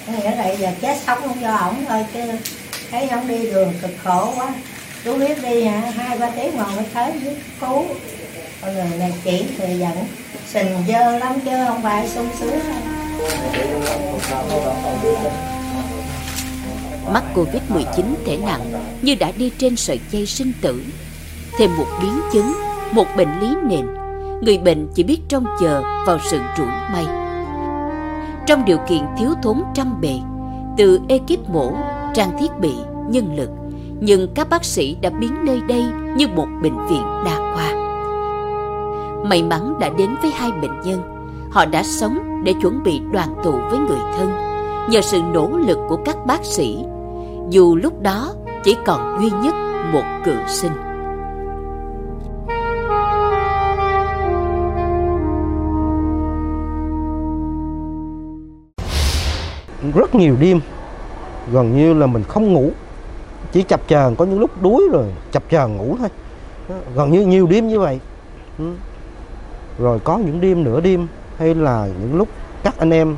Speaker 11: Có nghĩa là giờ chết sống không do ổng thôi chứ thấy ổng đi đường cực khổ quá. Chú biết đi hả? Hai ba tiếng ngồi mới thấy biết cứu. Con người này chỉ thì giận sình dơ lắm chứ không phải sung sướng.
Speaker 3: Mắc Covid-19 thể nặng như đã đi trên sợi dây sinh tử. Thêm một biến chứng, một bệnh lý nền, người bệnh chỉ biết trông chờ vào sự rủi may. Trong điều kiện thiếu thốn trăm bề, từ ekip mổ, trang thiết bị, nhân lực, nhưng các bác sĩ đã biến nơi đây như một bệnh viện đa khoa. May mắn đã đến với hai bệnh nhân, họ đã sống để chuẩn bị đoàn tụ với người thân nhờ sự nỗ lực của các bác sĩ dù lúc đó chỉ còn duy nhất một cự sinh
Speaker 4: rất nhiều đêm. Gần như là mình không ngủ. Chỉ chập chờn, có những lúc đuối rồi, chập chờn ngủ thôi. Gần như nhiều đêm như vậy. Ừ. Rồi có những đêm nửa đêm, hay là những lúc các anh em,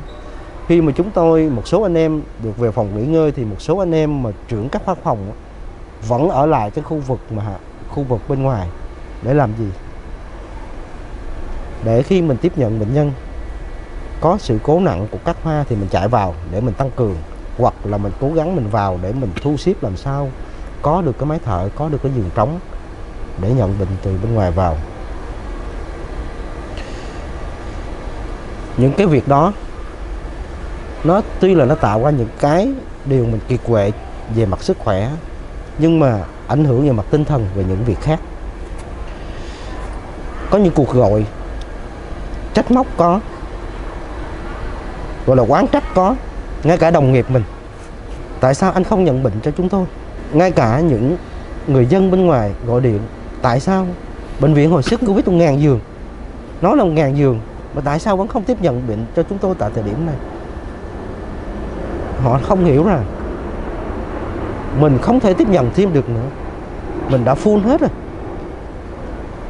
Speaker 4: khi mà chúng tôi, một số anh em được về phòng nghỉ ngơi, thì một số anh em mà trưởng các khoa phòng vẫn ở lại cái khu vực mà, khu vực bên ngoài để làm gì? Để khi mình tiếp nhận bệnh nhân có sự cố nặng của các hoa thì mình chạy vào để mình tăng cường, hoặc là mình cố gắng mình vào để mình thu xếp làm sao có được cái máy thở, có được cái giường trống để nhận bệnh từ bên ngoài vào. Những cái việc đó, nó tuy là nó tạo ra những cái điều mình kiệt quệ về mặt sức khỏe, nhưng mà ảnh hưởng về mặt tinh thần về những việc khác. Có những cuộc gọi, trách móc có gọi là quán trách có, ngay cả đồng nghiệp mình. Tại sao anh không nhận bệnh cho chúng tôi? Ngay cả những người dân bên ngoài gọi điện, tại sao bệnh viện hồi sức covid một ngàn giường? Nói là một ngàn giường, mà tại sao vẫn không tiếp nhận bệnh cho chúng tôi tại thời điểm này? Họ không hiểu rằng mình không thể tiếp nhận thêm được nữa. Mình đã full hết rồi.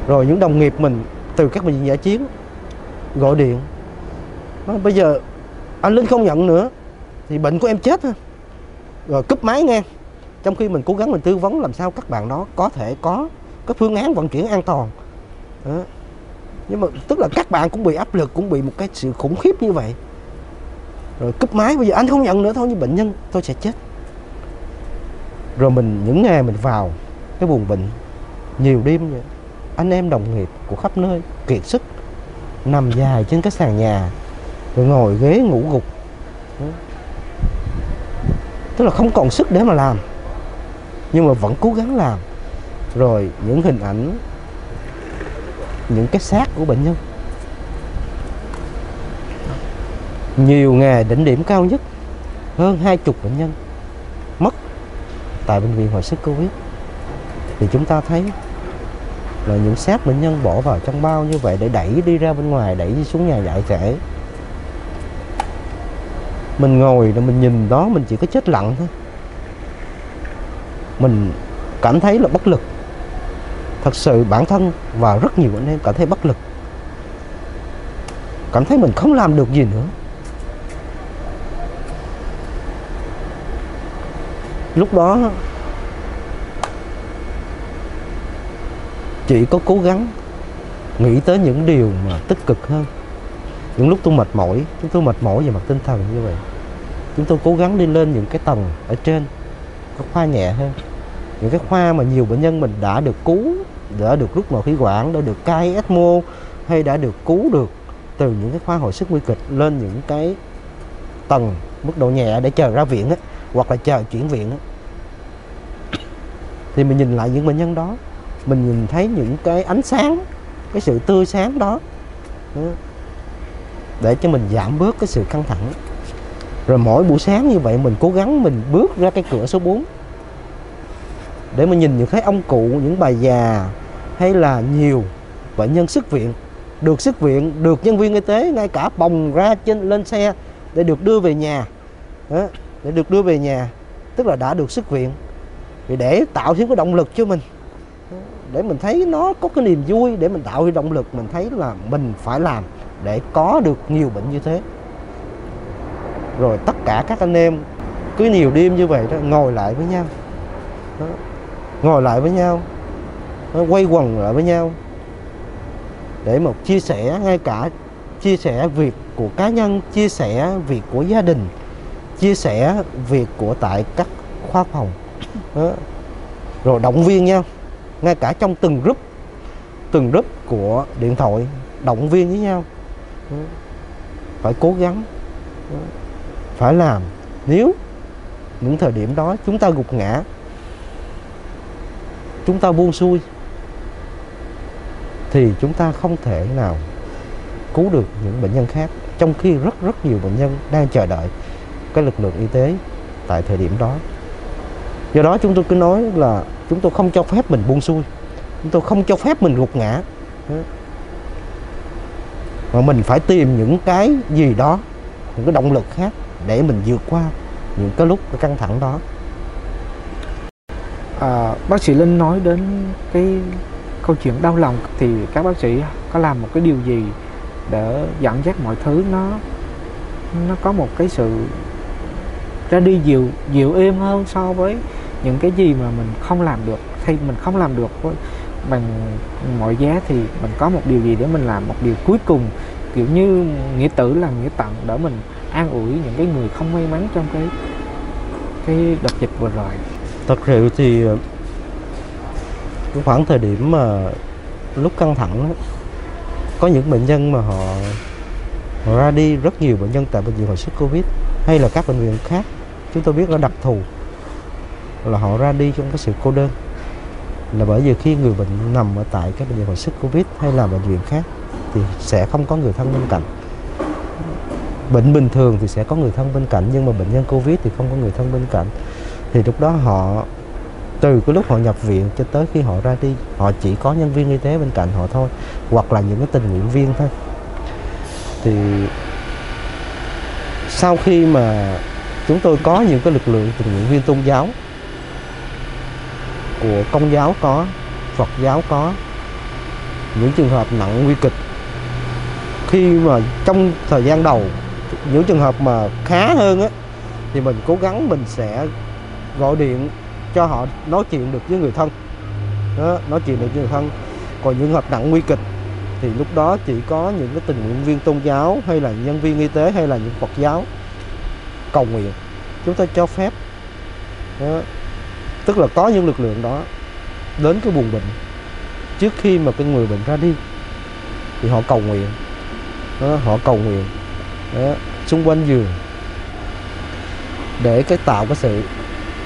Speaker 4: Rồi những đồng nghiệp mình từ các bệnh viện giả chiến gọi điện. Nói bây giờ anh linh không nhận nữa, thì bệnh của em chết ha rồi cúp máy nghe, trong khi mình cố gắng mình tư vấn làm sao các bạn đó có thể có cái phương án vận chuyển an toàn. Đó. nhưng mà tức là các bạn cũng bị áp lực, cũng bị một cái sự khủng khiếp như vậy. Rồi cúp máy, bây giờ anh không nhận nữa thôi như bệnh nhân tôi sẽ chết. Rồi mình, những ngày mình vào cái buồng bệnh, nhiều đêm vậy anh em đồng nghiệp của khắp nơi kiệt sức, nằm dài trên cái sàn nhà rồi ngồi ghế ngủ gục. Tức là không còn sức để mà làm. Nhưng mà vẫn cố gắng làm. Rồi những hình ảnh, những cái xác của bệnh nhân. Nhiều ngày đỉnh điểm cao nhất, hơn hai chục bệnh nhân mất tại bệnh viện hồi sức covid. Thì chúng ta thấy là những xác bệnh nhân bỏ vào trong bao như vậy để đẩy đi ra bên ngoài, đẩy đi xuống nhà giải thể mình ngồi rồi mình nhìn đó, mình chỉ có chết lặng thôi. Mình cảm thấy là bất lực. Thật sự bản thân và rất nhiều anh em cảm thấy bất lực. Cảm thấy mình không làm được gì nữa. Lúc đó, chỉ có cố gắng nghĩ tới những điều mà tích cực hơn những lúc tôi mệt mỏi chúng tôi mệt mỏi về mặt tinh thần như vậy. Chúng tôi cố gắng đi lên những cái tầng ở trên có khoa nhẹ hơn. Những cái khoa mà nhiều bệnh nhân mình đã được cứu đã được rút nội khí quản đã được cai ECMO hay đã được cứu được từ những cái khoa hồi sức nguy kịch lên những cái tầng mức độ nhẹ để chờ ra viện á, hoặc là chờ chuyển viện á. thì mình nhìn lại những bệnh nhân đó mình nhìn thấy những cái ánh sáng cái sự tươi sáng đó để cho mình giảm bớt cái sự căng thẳng. Rồi mỗi buổi sáng như vậy mình cố gắng mình bước ra cái cửa số 4 để mà nhìn những cái ông cụ những bà già hay là nhiều bệnh nhân xuất viện được xuất viện được nhân viên y tế ngay cả bồng ra trên lên xe để được đưa về nhà đó, để được đưa về nhà tức là đã được xuất viện thì để tạo thêm cái động lực cho mình để mình thấy nó có cái niềm vui để mình tạo cái động lực mình thấy là mình phải làm để có được nhiều bệnh như thế. Rồi tất cả các anh em cứ nhiều đêm như vậy đó ngồi lại với nhau. Đó. ngồi lại với nhau. Đó, quay quần lại với nhau. Để một chia sẻ ngay cả chia sẻ việc của cá nhân chia sẻ việc của gia đình chia sẻ việc của tại các khoa phòng. Đó. rồi động viên nhau ngay cả trong từng group từng group của điện thoại động viên với nhau phải cố gắng. Phải làm. Nếu những thời điểm đó chúng ta gục ngã, chúng ta buông xuôi, thì chúng ta không thể nào cứu được những bệnh nhân khác. Trong khi rất rất nhiều bệnh nhân đang chờ đợi cái lực lượng y tế tại thời điểm đó. Do đó chúng tôi cứ nói là chúng tôi không cho phép mình buông xuôi. Chúng tôi không cho phép mình gục ngã mà mình phải tìm những cái gì đó những cái động lực khác để mình vượt qua những cái lúc cái căng thẳng đó.
Speaker 1: À, bác sĩ linh nói đến cái câu chuyện đau lòng thì các bác sĩ có làm một cái điều gì để dẫn dắt mọi thứ nó nó có một cái sự ra đi dịu dịu êm hơn so với những cái gì mà mình không làm được thì mình không làm được? Bằng mọi giá thì mình có một điều gì để mình làm một điều cuối cùng. Kiểu như nghĩa tử là nghĩa tận để mình an ủi những cái người không may mắn trong cái cái đợt dịch vừa rồi.
Speaker 4: Thật sự thì ờ, khoảng thời điểm mà lúc căng thẳng đó, có những bệnh nhân mà họ, họ ra đi rất nhiều bệnh nhân tại bệnh viện hồi sức covid hay là các bệnh viện khác chúng tôi biết là đặc thù là họ ra đi trong cái sự cô đơn là bởi vì khi người bệnh nằm ở tại các bệnh viện hồi sức covid hay là bệnh viện khác thì sẽ không có người thân bên cạnh. Bệnh bình thường thì sẽ có người thân bên cạnh, nhưng mà bệnh nhân covid thì không có người thân bên cạnh. Thì lúc đó họ, từ cái lúc họ nhập viện cho tới khi họ ra đi, họ chỉ có nhân viên y tế bên cạnh họ thôi, hoặc là những cái tình nguyện viên thôi. Thì sau khi mà chúng tôi có những cái lực lượng tình nguyện viên tôn giáo của công giáo có phật giáo có những trường hợp nặng nguy kịch. Khi mà trong thời gian đầu những trường hợp mà khá hơn á thì mình cố gắng mình sẽ gọi điện cho họ nói chuyện được với người thân. Đó, nói chuyện được với người thân. Còn những hợp nặng nguy kịch thì lúc đó chỉ có những cái tình nguyện viên tôn giáo hay là nhân viên y tế hay là những Phật giáo cầu nguyện. Chúng ta cho phép. Đó tức là có những lực lượng đó đến cái buồn bệnh. Trước khi mà cái người bệnh ra đi thì họ cầu nguyện. Đó, họ cầu nguyện. Đó, xung quanh giường. Để cái tạo cái sự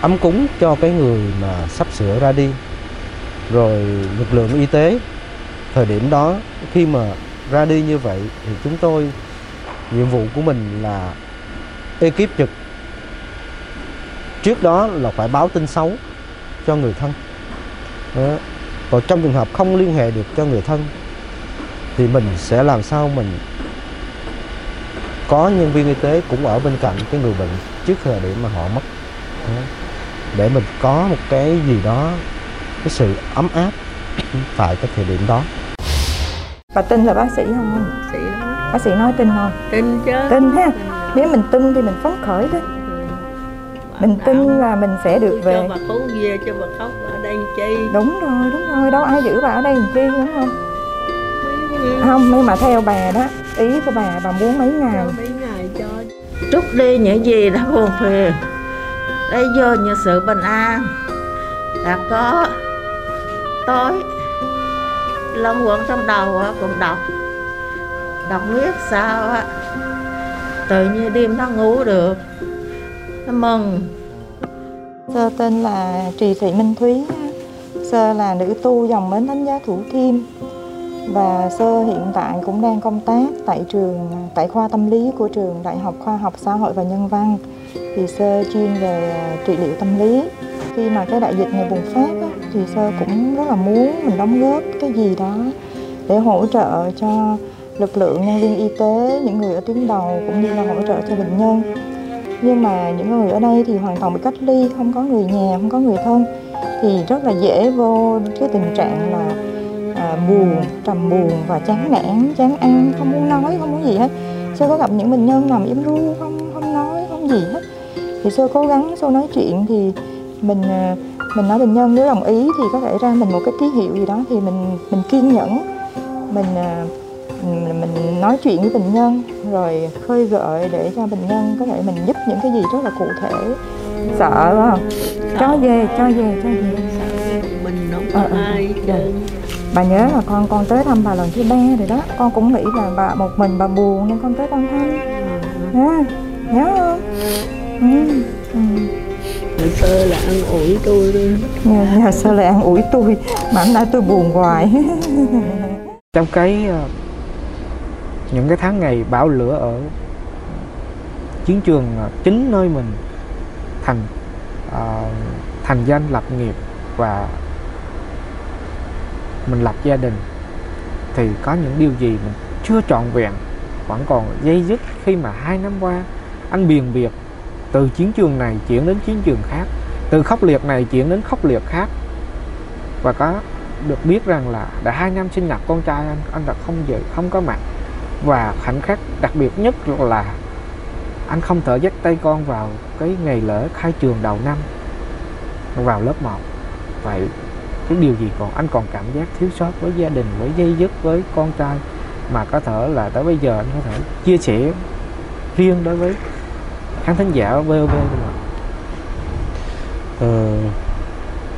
Speaker 4: ấm cúng cho cái người mà sắp sửa ra đi. Rồi lực lượng y tế thời điểm đó khi mà ra đi như vậy thì chúng tôi nhiệm vụ của mình là ekip trực. Trước đó là phải báo tin xấu cho người thân. Đó. còn trong trường hợp không liên hệ được cho người thân thì mình sẽ làm sao mình có nhân viên y tế cũng ở bên cạnh cái người bệnh trước thời điểm mà họ mất. Đó. để mình có một cái gì đó cái sự ấm áp tại cái thời điểm đó.
Speaker 12: Bà tin là bác sĩ không?
Speaker 11: Bác sĩ nói
Speaker 12: bác sĩ nói tin không?
Speaker 11: Tin chứ.
Speaker 12: Tin ha. Nếu mình tin thì mình phấn khởi đấy mình tin là mình sẽ được về
Speaker 11: cho bà cứu về cho bà khóc ở đây chi?
Speaker 12: Đúng rồi đúng rồi. Đâu ai giữ bà ở đây làm chi đúng không? Không nhưng mà theo bà đó. Ý của bà bà muốn mấy ngày?
Speaker 11: Mấy ngày cho. Trút đi những gì đã buồn phiền. Đây vô như sự bình an đã có. Tối long quẩn trong đầu cũng đọc. Đọc viết sao tự nhiên đêm nó ngủ được mừng.
Speaker 12: Sơ tên là trì thị minh thúy sơ là nữ tu dòng mến thánh giá thủ thiêm. Và sơ hiện tại cũng đang công tác tại trường tại khoa tâm lý của trường đại học khoa học xã hội và nhân văn. Thì sơ chuyên về trị liệu tâm lý. Khi mà cái đại dịch này bùng phát á, thì sơ cũng rất là muốn mình đóng góp cái gì đó để hỗ trợ cho lực lượng nhân viên y tế những người ở tuyến đầu cũng như là hỗ trợ cho bệnh nhân nhưng mà những người ở đây thì hoàn toàn bị cách ly không có người nhà không có người thân. Thì rất là dễ vô cái tình trạng là à, buồn trầm buồn và chán nản chán ăn không muốn nói không muốn gì hết. Sơ có gặp những bệnh nhân nằm im ru không không nói không gì hết. Thì sơ cố gắng sơ nói chuyện thì mình à, mình nói bệnh nhân nếu đồng ý thì có thể ra mình một cái ký hiệu gì đó thì mình mình kiên nhẫn. Mình à, mình, nói chuyện với bệnh nhân rồi khơi gợi để cho bệnh nhân có thể mình giúp những cái gì rất là cụ thể. Sợ phải không cho về cho về cho về
Speaker 11: mình không có
Speaker 12: Ờ, ờ,
Speaker 11: ai
Speaker 12: dạ.
Speaker 11: trơn
Speaker 12: bà nhớ là con con tới thăm bà lần thứ ba rồi đó. Con cũng nghĩ là bà một mình bà buồn nên con tới con thăm. Ha nhớ không? Ừ. Ừ.
Speaker 11: Xưa là ăn ủi tôi luôn
Speaker 12: Nhờ, nhờ sao lại ăn ủi tôi. Mà hôm nay tôi buồn hoài.
Speaker 1: Trong cái ờ, những cái tháng ngày bão lửa ở chiến trường à, chính nơi mình thành uh, thành danh lập nghiệp và mình lập gia đình thì có những điều gì mình chưa trọn vẹn vẫn còn dây dứt khi mà hai năm qua anh biền biệt từ chiến trường này chuyển đến chiến trường khác từ khốc liệt này chuyển đến khốc liệt khác? Và có được biết rằng là đã hai năm sinh nhật con trai anh anh đã không dự không có mặt và khoảnh khắc đặc biệt nhất là anh không thể dắt tay con vào cái ngày lễ khai trường đầu năm vào lớp 1 vậy cái điều gì còn anh còn cảm giác thiếu sót với gia đình với dây dứt với con trai mà có thể là tới bây giờ anh có thể chia sẻ riêng đối với khán thính giả VOV của mình?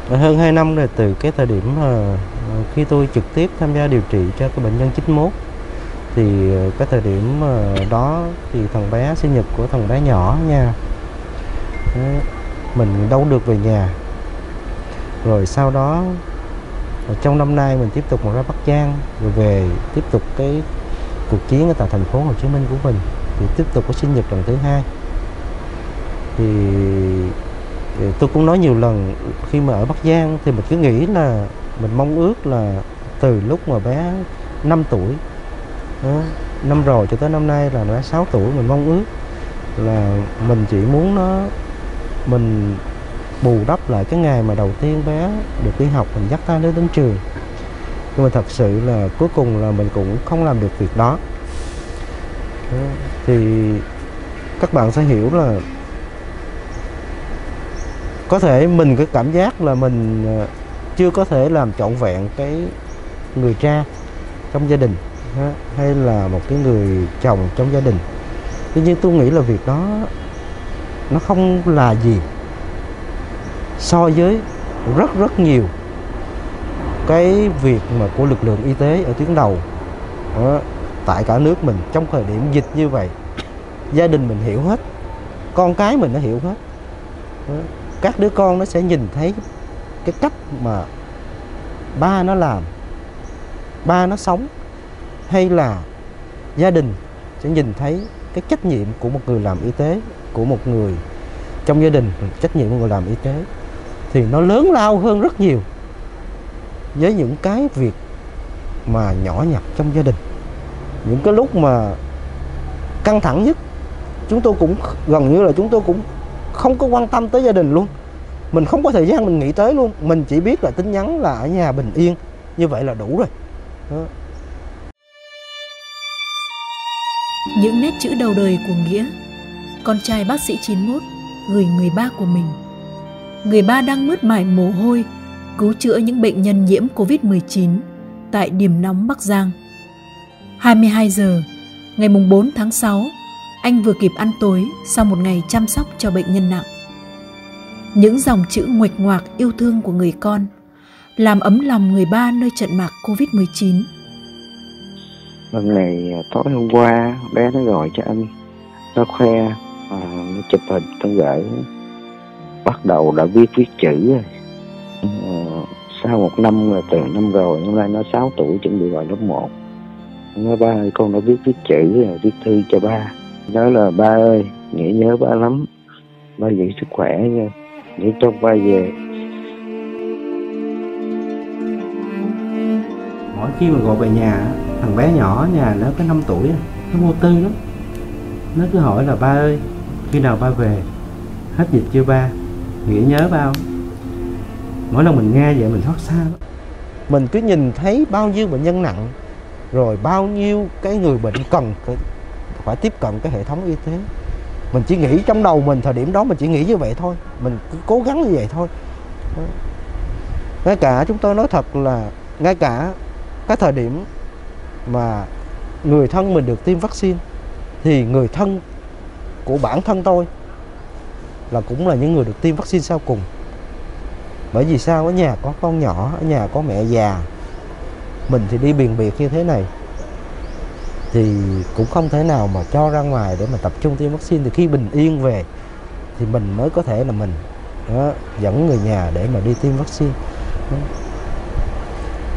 Speaker 4: Ờ, hơn 2 năm rồi từ cái thời điểm mà khi tôi trực tiếp tham gia điều trị cho cái bệnh nhân 91 thì ờ, cái thời điểm ờ, đó thì thằng bé sinh nhật của thằng bé nhỏ nha. Ờ, mình đâu được về nhà. Rồi sau đó trong năm nay mình tiếp tục một ra Bắc Giang, rồi về tiếp tục cái cuộc chiến ở tại thành phố Hồ Chí Minh của mình, thì tiếp tục có sinh nhật lần thứ hai. Thì thì tôi cũng nói nhiều lần, khi mà ở Bắc Giang thì mình cứ nghĩ là mình mong ước là từ lúc mà bé 5 tuổi đó, năm rồi cho tới năm nay là nó 6 tuổi mình mong ước. Là mình chỉ muốn nó mình bù đắp lại cái ngày mà đầu tiên bé được đi học mình dắt tay đến đến trường. Nhưng mà thật sự là cuối cùng là mình cũng không làm được việc đó. Thì các bạn sẽ hiểu là có thể mình cái cảm giác là mình ờ, chưa có thể làm trọn vẹn cái người cha trong gia đình ha, hay là một cái người chồng trong gia đình tuy nhiên tôi nghĩ là việc đó nó không là gì so với rất rất nhiều cái việc mà của lực lượng y tế ở tuyến đầu đó, tại cả nước mình trong thời điểm dịch như vậy gia đình mình hiểu hết con cái mình nó hiểu hết đó. các đứa con nó sẽ nhìn thấy cái cách mà ba nó làm ba nó sống hay là gia đình sẽ nhìn thấy cái trách nhiệm của một người làm y tế, của một người trong gia đình trách nhiệm của người làm y tế, thì nó lớn lao hơn rất nhiều với những cái việc mà nhỏ nhặt trong gia đình. Những cái lúc mà căng thẳng nhất, chúng tôi cũng gần như là chúng tôi cũng không có quan tâm tới gia đình luôn. Mình không có thời gian mình nghĩ tới luôn. Mình chỉ biết là tin nhắn là ở nhà bình yên. Như vậy là đủ rồi. Đó.
Speaker 3: Những nét chữ đầu đời của Nghĩa. Con trai bác sĩ 91 gửi người ba của mình. Người ba đang mướt mải mồ hôi, Cứu chữa những bệnh nhân nhiễm Covid-19 Tại điểm nóng Bắc Giang. 22 giờ, Ngày 4 tháng 6 Anh vừa kịp ăn tối Sau một ngày chăm sóc cho bệnh nhân nặng. Những dòng chữ nguệch ngoạc yêu thương của người con Làm ấm lòng người ba nơi trận mạc Covid-19
Speaker 13: Lần này à, tối hôm qua bé nó gọi cho anh. Nó khoe à, Nó chụp hình nó gửi. Bắt đầu đã viết viết chữ rồi. À, Sau một năm rồi từ năm rồi Hôm nay nó 6 tuổi chuẩn bị vào lớp 1 Nó ba ơi con đã viết viết chữ rồi Viết thư cho ba. Nói là ba ơi Nghĩa nhớ ba lắm. Ba giữ sức khỏe nha. Để trong ba về.
Speaker 4: Mỗi khi mà gọi về nhà thằng bé nhỏ nhà nó có 5 tuổi nó vô tư lắm. Nó cứ hỏi là ba ơi khi nào ba về? Hết dịch chưa ba? Nghĩa nhớ ba không? Mỗi lần mình nghe vậy mình thoát xa lắm. Mình cứ nhìn thấy bao nhiêu bệnh nhân nặng rồi bao nhiêu cái người bệnh cần phải, phải tiếp cận cái hệ thống y tế. Mình chỉ nghĩ trong đầu mình thời điểm đó mình chỉ nghĩ như vậy thôi. Mình cứ cố gắng như vậy thôi. Ngay cả chúng tôi nói thật là ngay cả cái thời điểm mà người thân mình được tiêm vaccine thì người thân của bản thân tôi là cũng là những người được tiêm vaccine sau cùng. Bởi vì sao? Ở nhà có con nhỏ ở nhà có mẹ già mình thì đi biền biệt như thế này thì cũng không thể nào mà cho ra ngoài để mà tập trung tiêm vaccine. Thì khi bình yên về thì mình mới có thể là mình đó, dẫn người nhà để mà đi tiêm vaccine. đó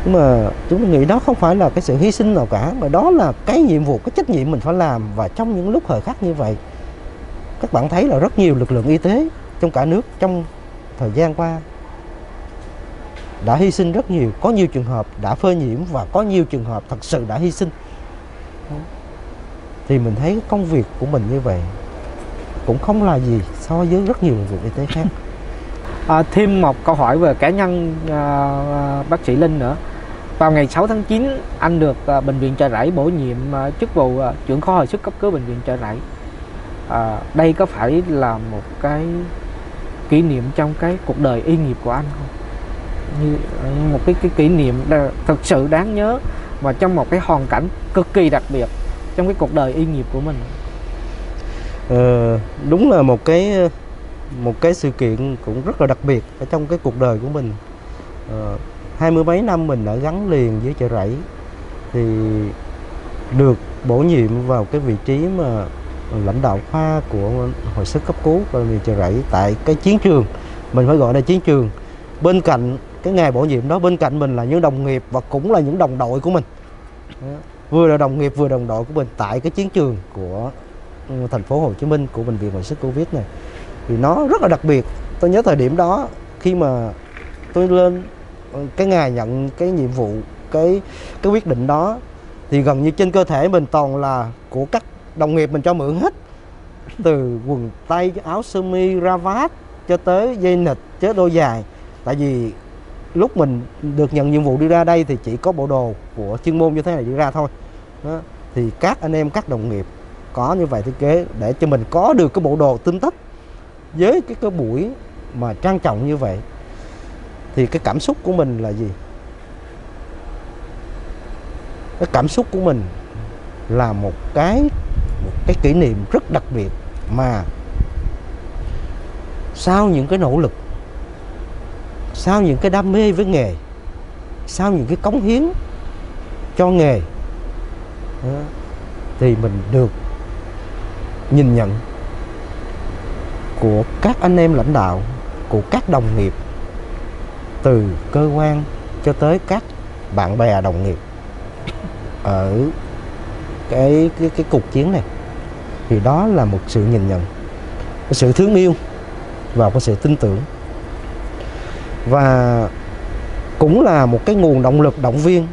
Speaker 4: mà chúng tôi nghĩ đó không phải là cái sự hy sinh nào cả mà đó là cái nhiệm vụ cái trách nhiệm mình phải làm. Và trong những lúc thời khắc như vậy các bạn thấy là rất nhiều lực lượng y tế trong cả nước trong thời gian qua đã hy sinh rất nhiều. Có nhiều trường hợp đã phơi nhiễm và có nhiều trường hợp thật sự đã hy sinh. Thì mình thấy công việc của mình như vậy cũng không là gì so với rất nhiều lực lượng y tế khác.
Speaker 1: À, thêm một câu hỏi về cá nhân à, à bác sĩ Linh nữa vào ngày 6 tháng 9 anh được à, bệnh viện Chợ Rẫy bổ nhiệm à, chức vụ à, trưởng khoa hồi sức cấp cứu bệnh viện Chợ Rẫy. À, đây có phải là một cái kỷ niệm trong cái cuộc đời y nghiệp của anh không? Như một cái, cái kỷ niệm thật sự đáng nhớ và trong một cái hoàn cảnh cực kỳ đặc biệt trong cái cuộc đời y nghiệp của mình.
Speaker 4: Ờ, đúng là một cái một cái sự kiện cũng rất là đặc biệt ở trong cái cuộc đời của mình. Ờ, hai mươi mấy năm mình đã gắn liền với chợ rẫy thì được bổ nhiệm vào cái vị trí mà lãnh đạo khoa của hồi sức cấp cứu bệnh viện chợ rẫy tại cái chiến trường. Mình phải gọi là chiến trường. Bên cạnh cái ngày bổ nhiệm đó, bên cạnh mình là những đồng nghiệp và cũng là những đồng đội của mình. Vừa là đồng nghiệp, vừa đồng đội của mình tại cái chiến trường của ừ, thành phố Hồ Chí Minh của bệnh viện hồi sức Covid này. Thì nó rất là đặc biệt. Tôi nhớ thời điểm đó khi mà tôi lên cái ngày nhận cái nhiệm vụ, cái cái quyết định đó, thì gần như trên cơ thể mình toàn là của các đồng nghiệp mình cho mượn hết. Từ quần tây áo sơ mi, ra vát, cho tới dây nịch chế đôi dài. Tại vì lúc mình được nhận nhiệm vụ đi ra đây thì chỉ có bộ đồ của chuyên môn như thế này đi ra thôi. Đó. thì các anh em, các đồng nghiệp có như vậy thiết kế để cho mình có được cái bộ đồ tinh tất với cái cái buổi mà trang trọng như vậy thì cái cảm xúc của mình là gì? Cái cảm xúc của mình là một cái một cái kỷ niệm rất đặc biệt mà sau những cái nỗ lực, sau những cái đam mê với nghề, sau những cái cống hiến cho nghề thì mình được nhìn nhận của các anh em lãnh đạo, của các đồng nghiệp từ cơ quan cho tới các bạn bè, đồng nghiệp ở cái cái cái cuộc chiến này. Thì đó là một sự nhìn nhận cái sự thương yêu và có sự tin tưởng. Và cũng là một cái nguồn động lực, động viên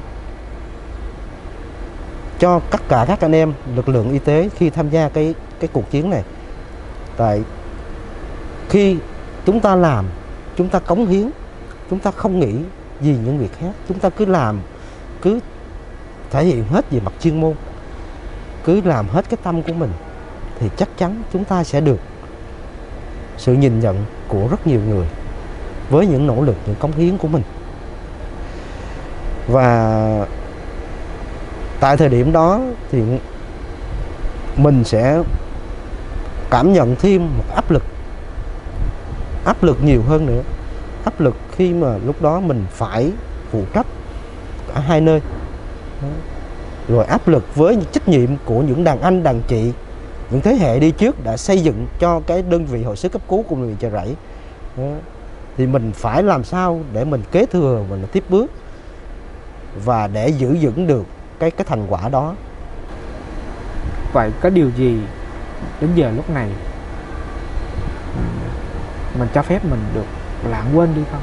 Speaker 4: cho tất cả các anh em, lực lượng y tế khi tham gia cái cái cuộc chiến này. Tại khi chúng ta làm, chúng ta cống hiến chúng ta không nghĩ gì những việc khác. Chúng ta cứ làm, cứ thể hiện hết về mặt chuyên môn, cứ làm hết cái tâm của mình thì chắc chắn chúng ta sẽ được sự nhìn nhận của rất nhiều người với những nỗ lực, những cống hiến của mình. Và tại thời điểm đó thì mình sẽ cảm nhận thêm một áp lực áp lực nhiều hơn nữa, áp lực khi mà lúc đó mình phải phụ trách cả hai nơi. Rồi áp lực với trách nhiệm của những đàn anh, đàn chị, những thế hệ đi trước đã xây dựng cho cái đơn vị hồi sức cấp cứu của người chợ rẫy. Thì mình phải làm sao để mình kế thừa và tiếp bước và để giữ vững được cái cái thành quả đó.
Speaker 1: Vậy có điều gì đến giờ lúc này mình cho phép mình được lãng quên đi không?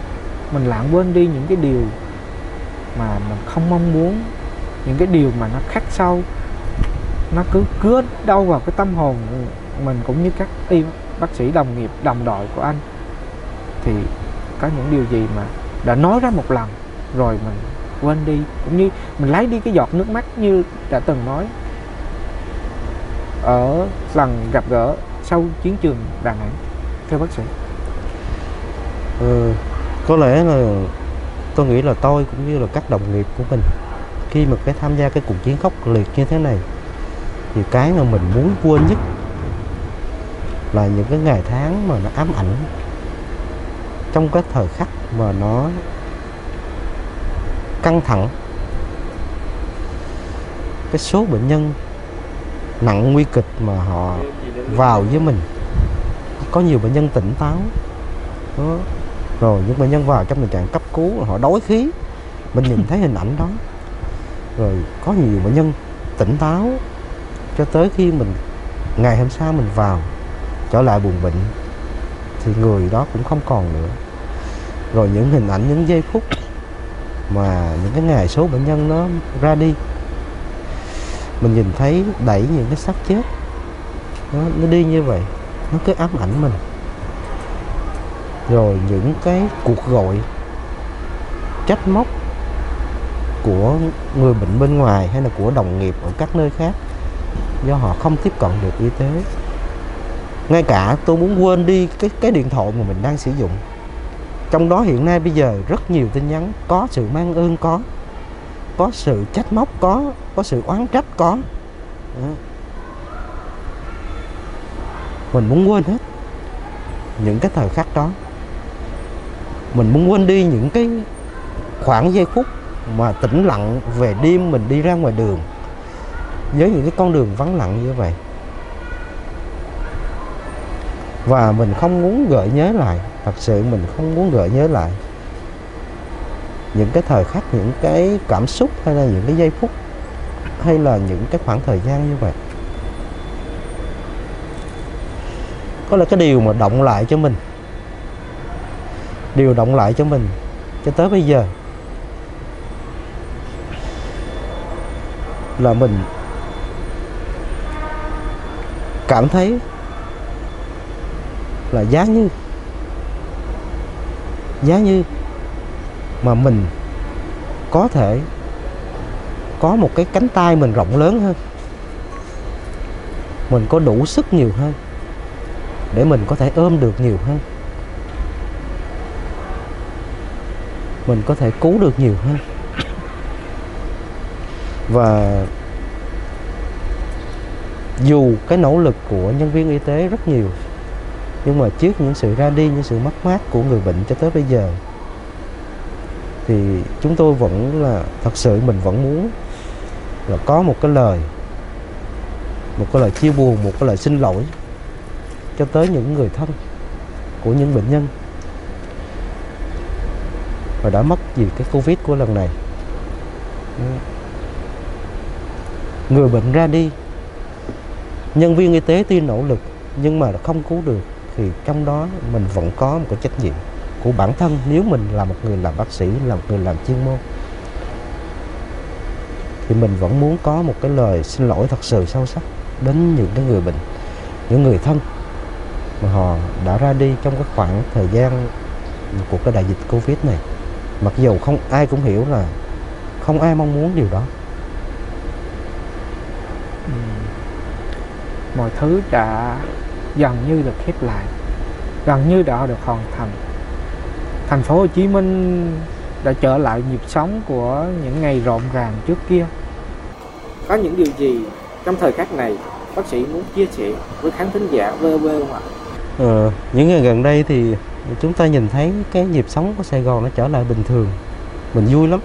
Speaker 1: Mình lãng quên đi những cái điều mà mình không mong muốn những cái điều mà nó khắc sâu nó cứ cứa đau vào cái tâm hồn mình cũng như các y bác sĩ đồng nghiệp đồng đội của anh. Thì có những điều gì mà đã nói ra một lần rồi mình quên đi cũng như mình lấy đi cái giọt nước mắt như đã từng nói. Ở lần gặp gỡ sau chiến trường Đà Nẵng thưa bác sĩ.
Speaker 4: Ừ, có lẽ là tôi nghĩ là tôi cũng như là các đồng nghiệp của mình, khi mà cái tham gia cái cuộc chiến khốc liệt như thế này, thì cái mà mình muốn quên nhất là những cái ngày tháng mà nó ám ảnh trong cái thời khắc mà nó căng thẳng, cái số bệnh nhân nặng nguy kịch mà họ vào với mình có nhiều bệnh nhân tỉnh táo, đó rồi những bệnh nhân vào trong tình trạng cấp cứu họ đói khí. Mình nhìn thấy hình ảnh đó. Rồi có nhiều bệnh nhân tỉnh táo cho tới khi mình ngày hôm sau mình vào trở lại buồn bệnh thì người đó cũng không còn nữa. Rồi những hình ảnh những giây phút mà những cái ngày số bệnh nhân nó ra đi mình nhìn thấy đẩy những cái xác chết. Nó, nó đi như vậy nó cứ ám ảnh mình rồi những cái cuộc gọi, trách móc của người bệnh bên ngoài hay là của đồng nghiệp ở các nơi khác do họ không tiếp cận được y tế. Ngay cả tôi muốn quên đi cái cái điện thoại mà mình đang sử dụng. Trong đó hiện nay bây giờ rất nhiều tin nhắn, có sự mang ơn có có sự trách móc có có sự oán trách có. Đó. mình muốn quên hết những cái thời khắc đó mình muốn quên đi những cái khoảng giây phút mà tĩnh lặng về đêm mình đi ra ngoài đường với những cái con đường vắng lặng như vậy. Và mình không muốn gợi nhớ lại, thật sự mình không muốn gợi nhớ lại những cái thời khắc, những cái cảm xúc hay là những cái giây phút hay là những cái khoảng thời gian như vậy. Có là cái điều mà động lại cho mình điều động lại cho mình cho tới bây giờ. Là mình cảm thấy là giá như giá như mà mình có thể có một cái cánh tay mình rộng lớn hơn. Mình có đủ sức nhiều hơn để mình có thể ôm được nhiều hơn. Mình có thể cứu được nhiều hơn. Và dù cái nỗ lực của nhân viên y tế rất nhiều, nhưng mà trước những sự ra đi, những sự mất mát của người bệnh cho tới bây giờ, thì chúng tôi vẫn là, thật sự mình vẫn muốn là có một cái lời, một cái lời chia buồn, một cái lời xin lỗi cho tới những người thân của những bệnh nhân và đã mất vì cái covid của lần này. Người bệnh ra đi. Nhân viên y tế tuy nỗ lực nhưng mà không cứu được thì trong đó mình vẫn có một cái trách nhiệm của bản thân nếu mình là một người làm bác sĩ, là một người làm chuyên môn. Thì mình vẫn muốn có một cái lời xin lỗi thật sự sâu sắc đến những cái người bệnh, những người thân mà họ đã ra đi trong cái khoảng thời gian của cái đại dịch covid này mặc dù không ai cũng hiểu là không ai mong muốn điều đó.
Speaker 1: Mọi thứ đã gần như được khép lại gần như đã được hoàn thành. Thành phố Hồ Chí Minh đã trở lại nhịp sống của những ngày rộn ràng trước kia. Có những điều gì trong thời khắc này bác sĩ muốn chia sẻ với khán thính giả VV không ạ?
Speaker 4: Ờ, những ngày gần đây thì chúng ta nhìn thấy cái nhịp sống của Sài Gòn nó trở lại bình thường. Mình vui lắm.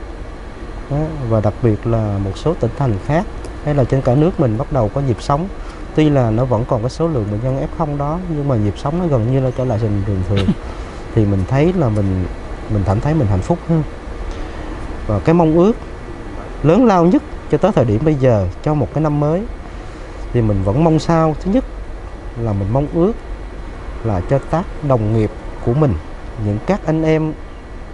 Speaker 4: Đó. và đặc biệt là một số tỉnh thành khác hay là trên cả nước mình bắt đầu có nhịp sống. Tuy là nó vẫn còn có số lượng bệnh nhân F0 đó nhưng mà nhịp sống nó gần như là trở lại bình thường thường. Thì mình thấy là mình mình cảm thấy mình hạnh phúc hơn. Và cái mong ước lớn lao nhất cho tới thời điểm bây giờ cho một cái năm mới thì mình vẫn mong sao. Thứ nhất là mình mong ước là cho các đồng nghiệp của mình. Những các anh em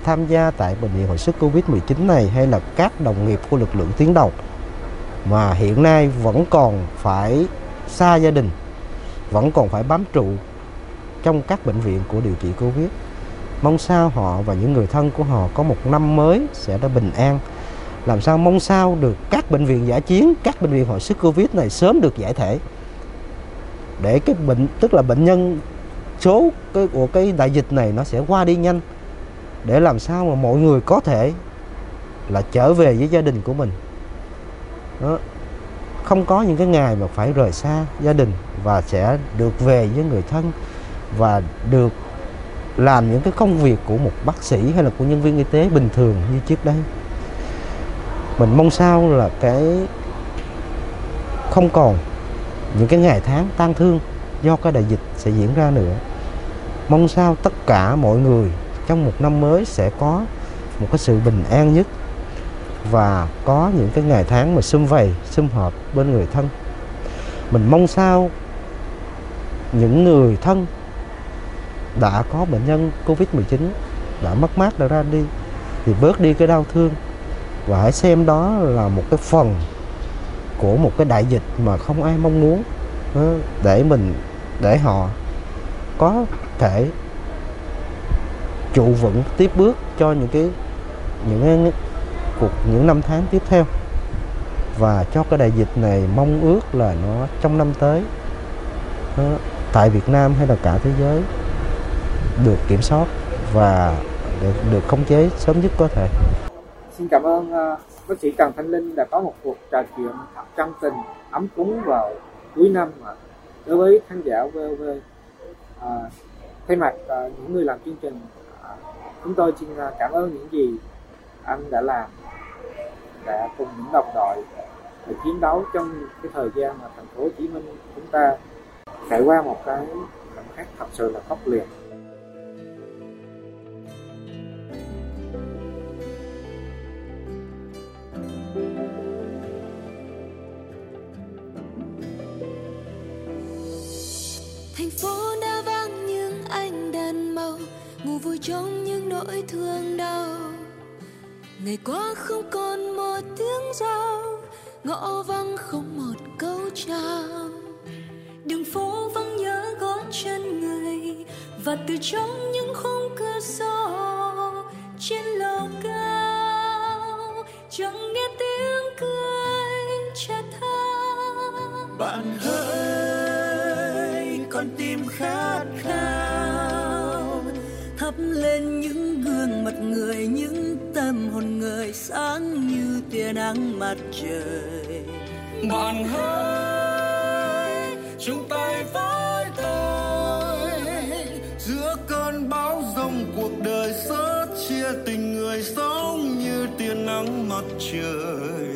Speaker 4: tham gia tại bệnh viện hồi sức Covid-19 này hay là các đồng nghiệp của lực lượng tuyến đầu, mà hiện nay vẫn còn phải xa gia đình, vẫn còn phải bám trụ trong các bệnh viện của điều trị Covid. Mong sao họ và những người thân của họ có một năm mới sẽ đã bình an. Làm sao mong sao được các bệnh viện giả chiến, các bệnh viện hồi sức Covid này sớm được giải thể? Để cái bệnh, tức là bệnh nhân số cái của cái đại dịch này nó sẽ qua đi nhanh để làm sao mà mọi người có thể là trở về với gia đình của mình. Đó. không có những cái ngày mà phải rời xa gia đình và sẽ được về với người thân và được làm những cái công việc của một bác sĩ hay là của nhân viên y tế bình thường như trước đây. Mình mong sao là cái không còn những cái ngày tháng tang thương do cái đại dịch sẽ diễn ra nữa mong sao tất cả mọi người trong một năm mới sẽ có một cái sự bình an nhất và có những cái ngày tháng mà sum vầy, sum họp bên người thân. Mình mong sao những người thân đã có bệnh nhân Covid-19 đã mất mát đã ra đi thì bớt đi cái đau thương và hãy xem đó là một cái phần của một cái đại dịch mà không ai mong muốn ờ, để mình, để họ có thể trụ vững tiếp bước cho những cái những cuộc những năm tháng tiếp theo và cho cái đại dịch này mong ước là nó trong năm tới nó, tại Việt Nam hay là cả thế giới được kiểm soát và được, được khống chế sớm nhất có thể.
Speaker 1: Xin cảm ơn uh, bác sĩ Trần Thanh Linh đã có một cuộc trò chuyện thật chân tình, ấm cúng vào cuối năm đối với khán giả VOV. Uh, à, thay mặt uh, à, những người làm chương trình, uh, chúng tôi xin uh, cảm ơn những gì anh đã làm, đã cùng những đồng đội để chiến đấu trong cái thời gian mà thành phố Hồ Chí Minh chúng ta trải qua một cái cảm khắc thật sự là khốc liệt.
Speaker 14: Thành phố đã ánh đèn màu, ngủ vui trong những nỗi thương đau. Ngày qua không còn một tiếng giao, ngõ vắng không một câu chào. Đường phố vắng nhớ gót chân người, và từ trong những khung cửa sổ, trên lầu cao, chẳng nghe tiếng cười cha tha
Speaker 15: bạn hỡi lên những gương mặt người những tâm hồn người sáng như tia nắng mặt trời. Bạn hỡi chung tay với tôi giữa cơn bão giông cuộc đời sớt chia tình người sống như tia nắng mặt trời.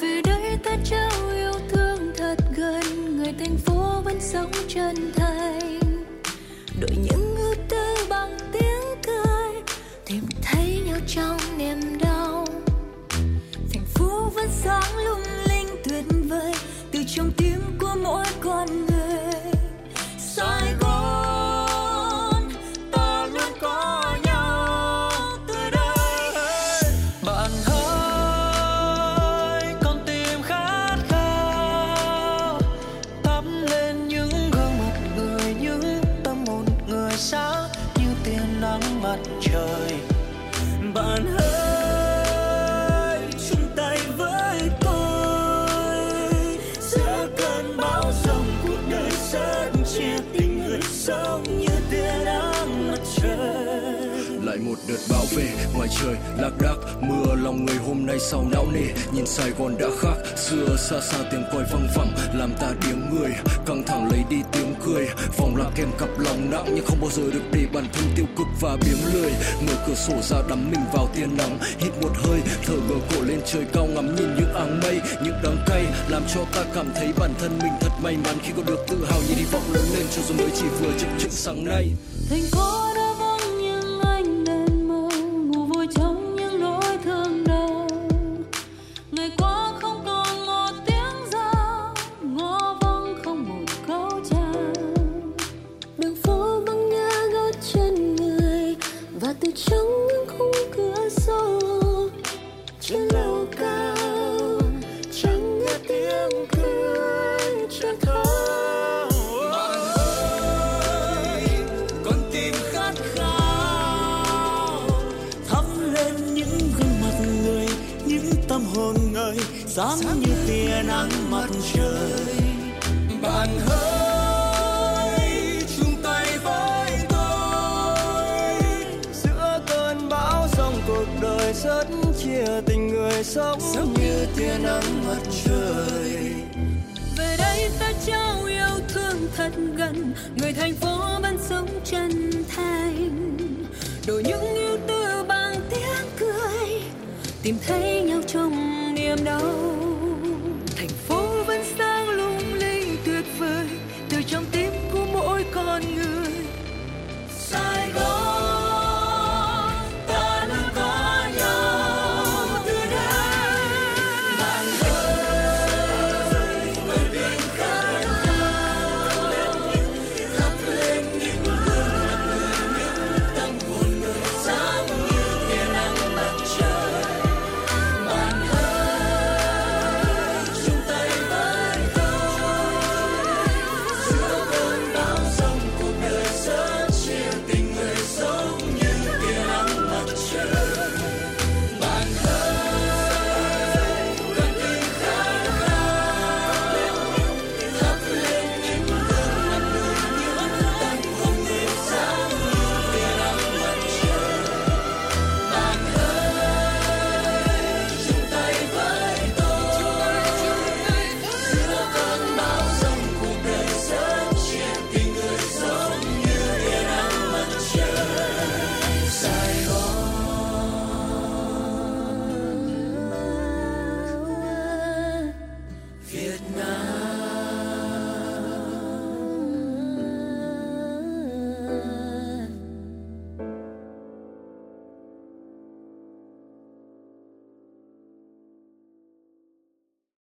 Speaker 14: Về đây ta trao yêu thương thật gần người thành phố vẫn sống chân thành trong niềm đau. Thành phố vẫn sáng lung linh tuyệt vời, từ trong tim của mỗi
Speaker 16: về ngoài trời lạc đác, mưa, lòng người hôm nay sau não nề. Nhìn sài gòn đã khác, xưa xa xa tiếng còi văng vẳng, làm ta tiếng người. Căng thẳng lấy đi tiếng cười, vòng lạc kèm cặp lòng nặng nhưng không bao giờ được để bản thân tiêu cực và biếng lười. Mở cửa sổ ra đắm mình vào tia nắng, hít một hơi, thở ngửa cổ lên trời cao ngắm nhìn những áng mây, những đắng cay làm cho ta cảm thấy bản thân mình thật may mắn khi có được tự hào nhìn hy vọng lớn lên cho dù mới chỉ vừa chập chững sáng nay.
Speaker 14: Thành phố đã
Speaker 15: sớt chia tình người sống, sống như tia nắng mặt trời.
Speaker 14: Về đây ta trao yêu thương thật gần người thành phố vẫn sống chân thành. Đổi những ưu tư bằng tiếng cười tìm thấy nhau trong niềm đau.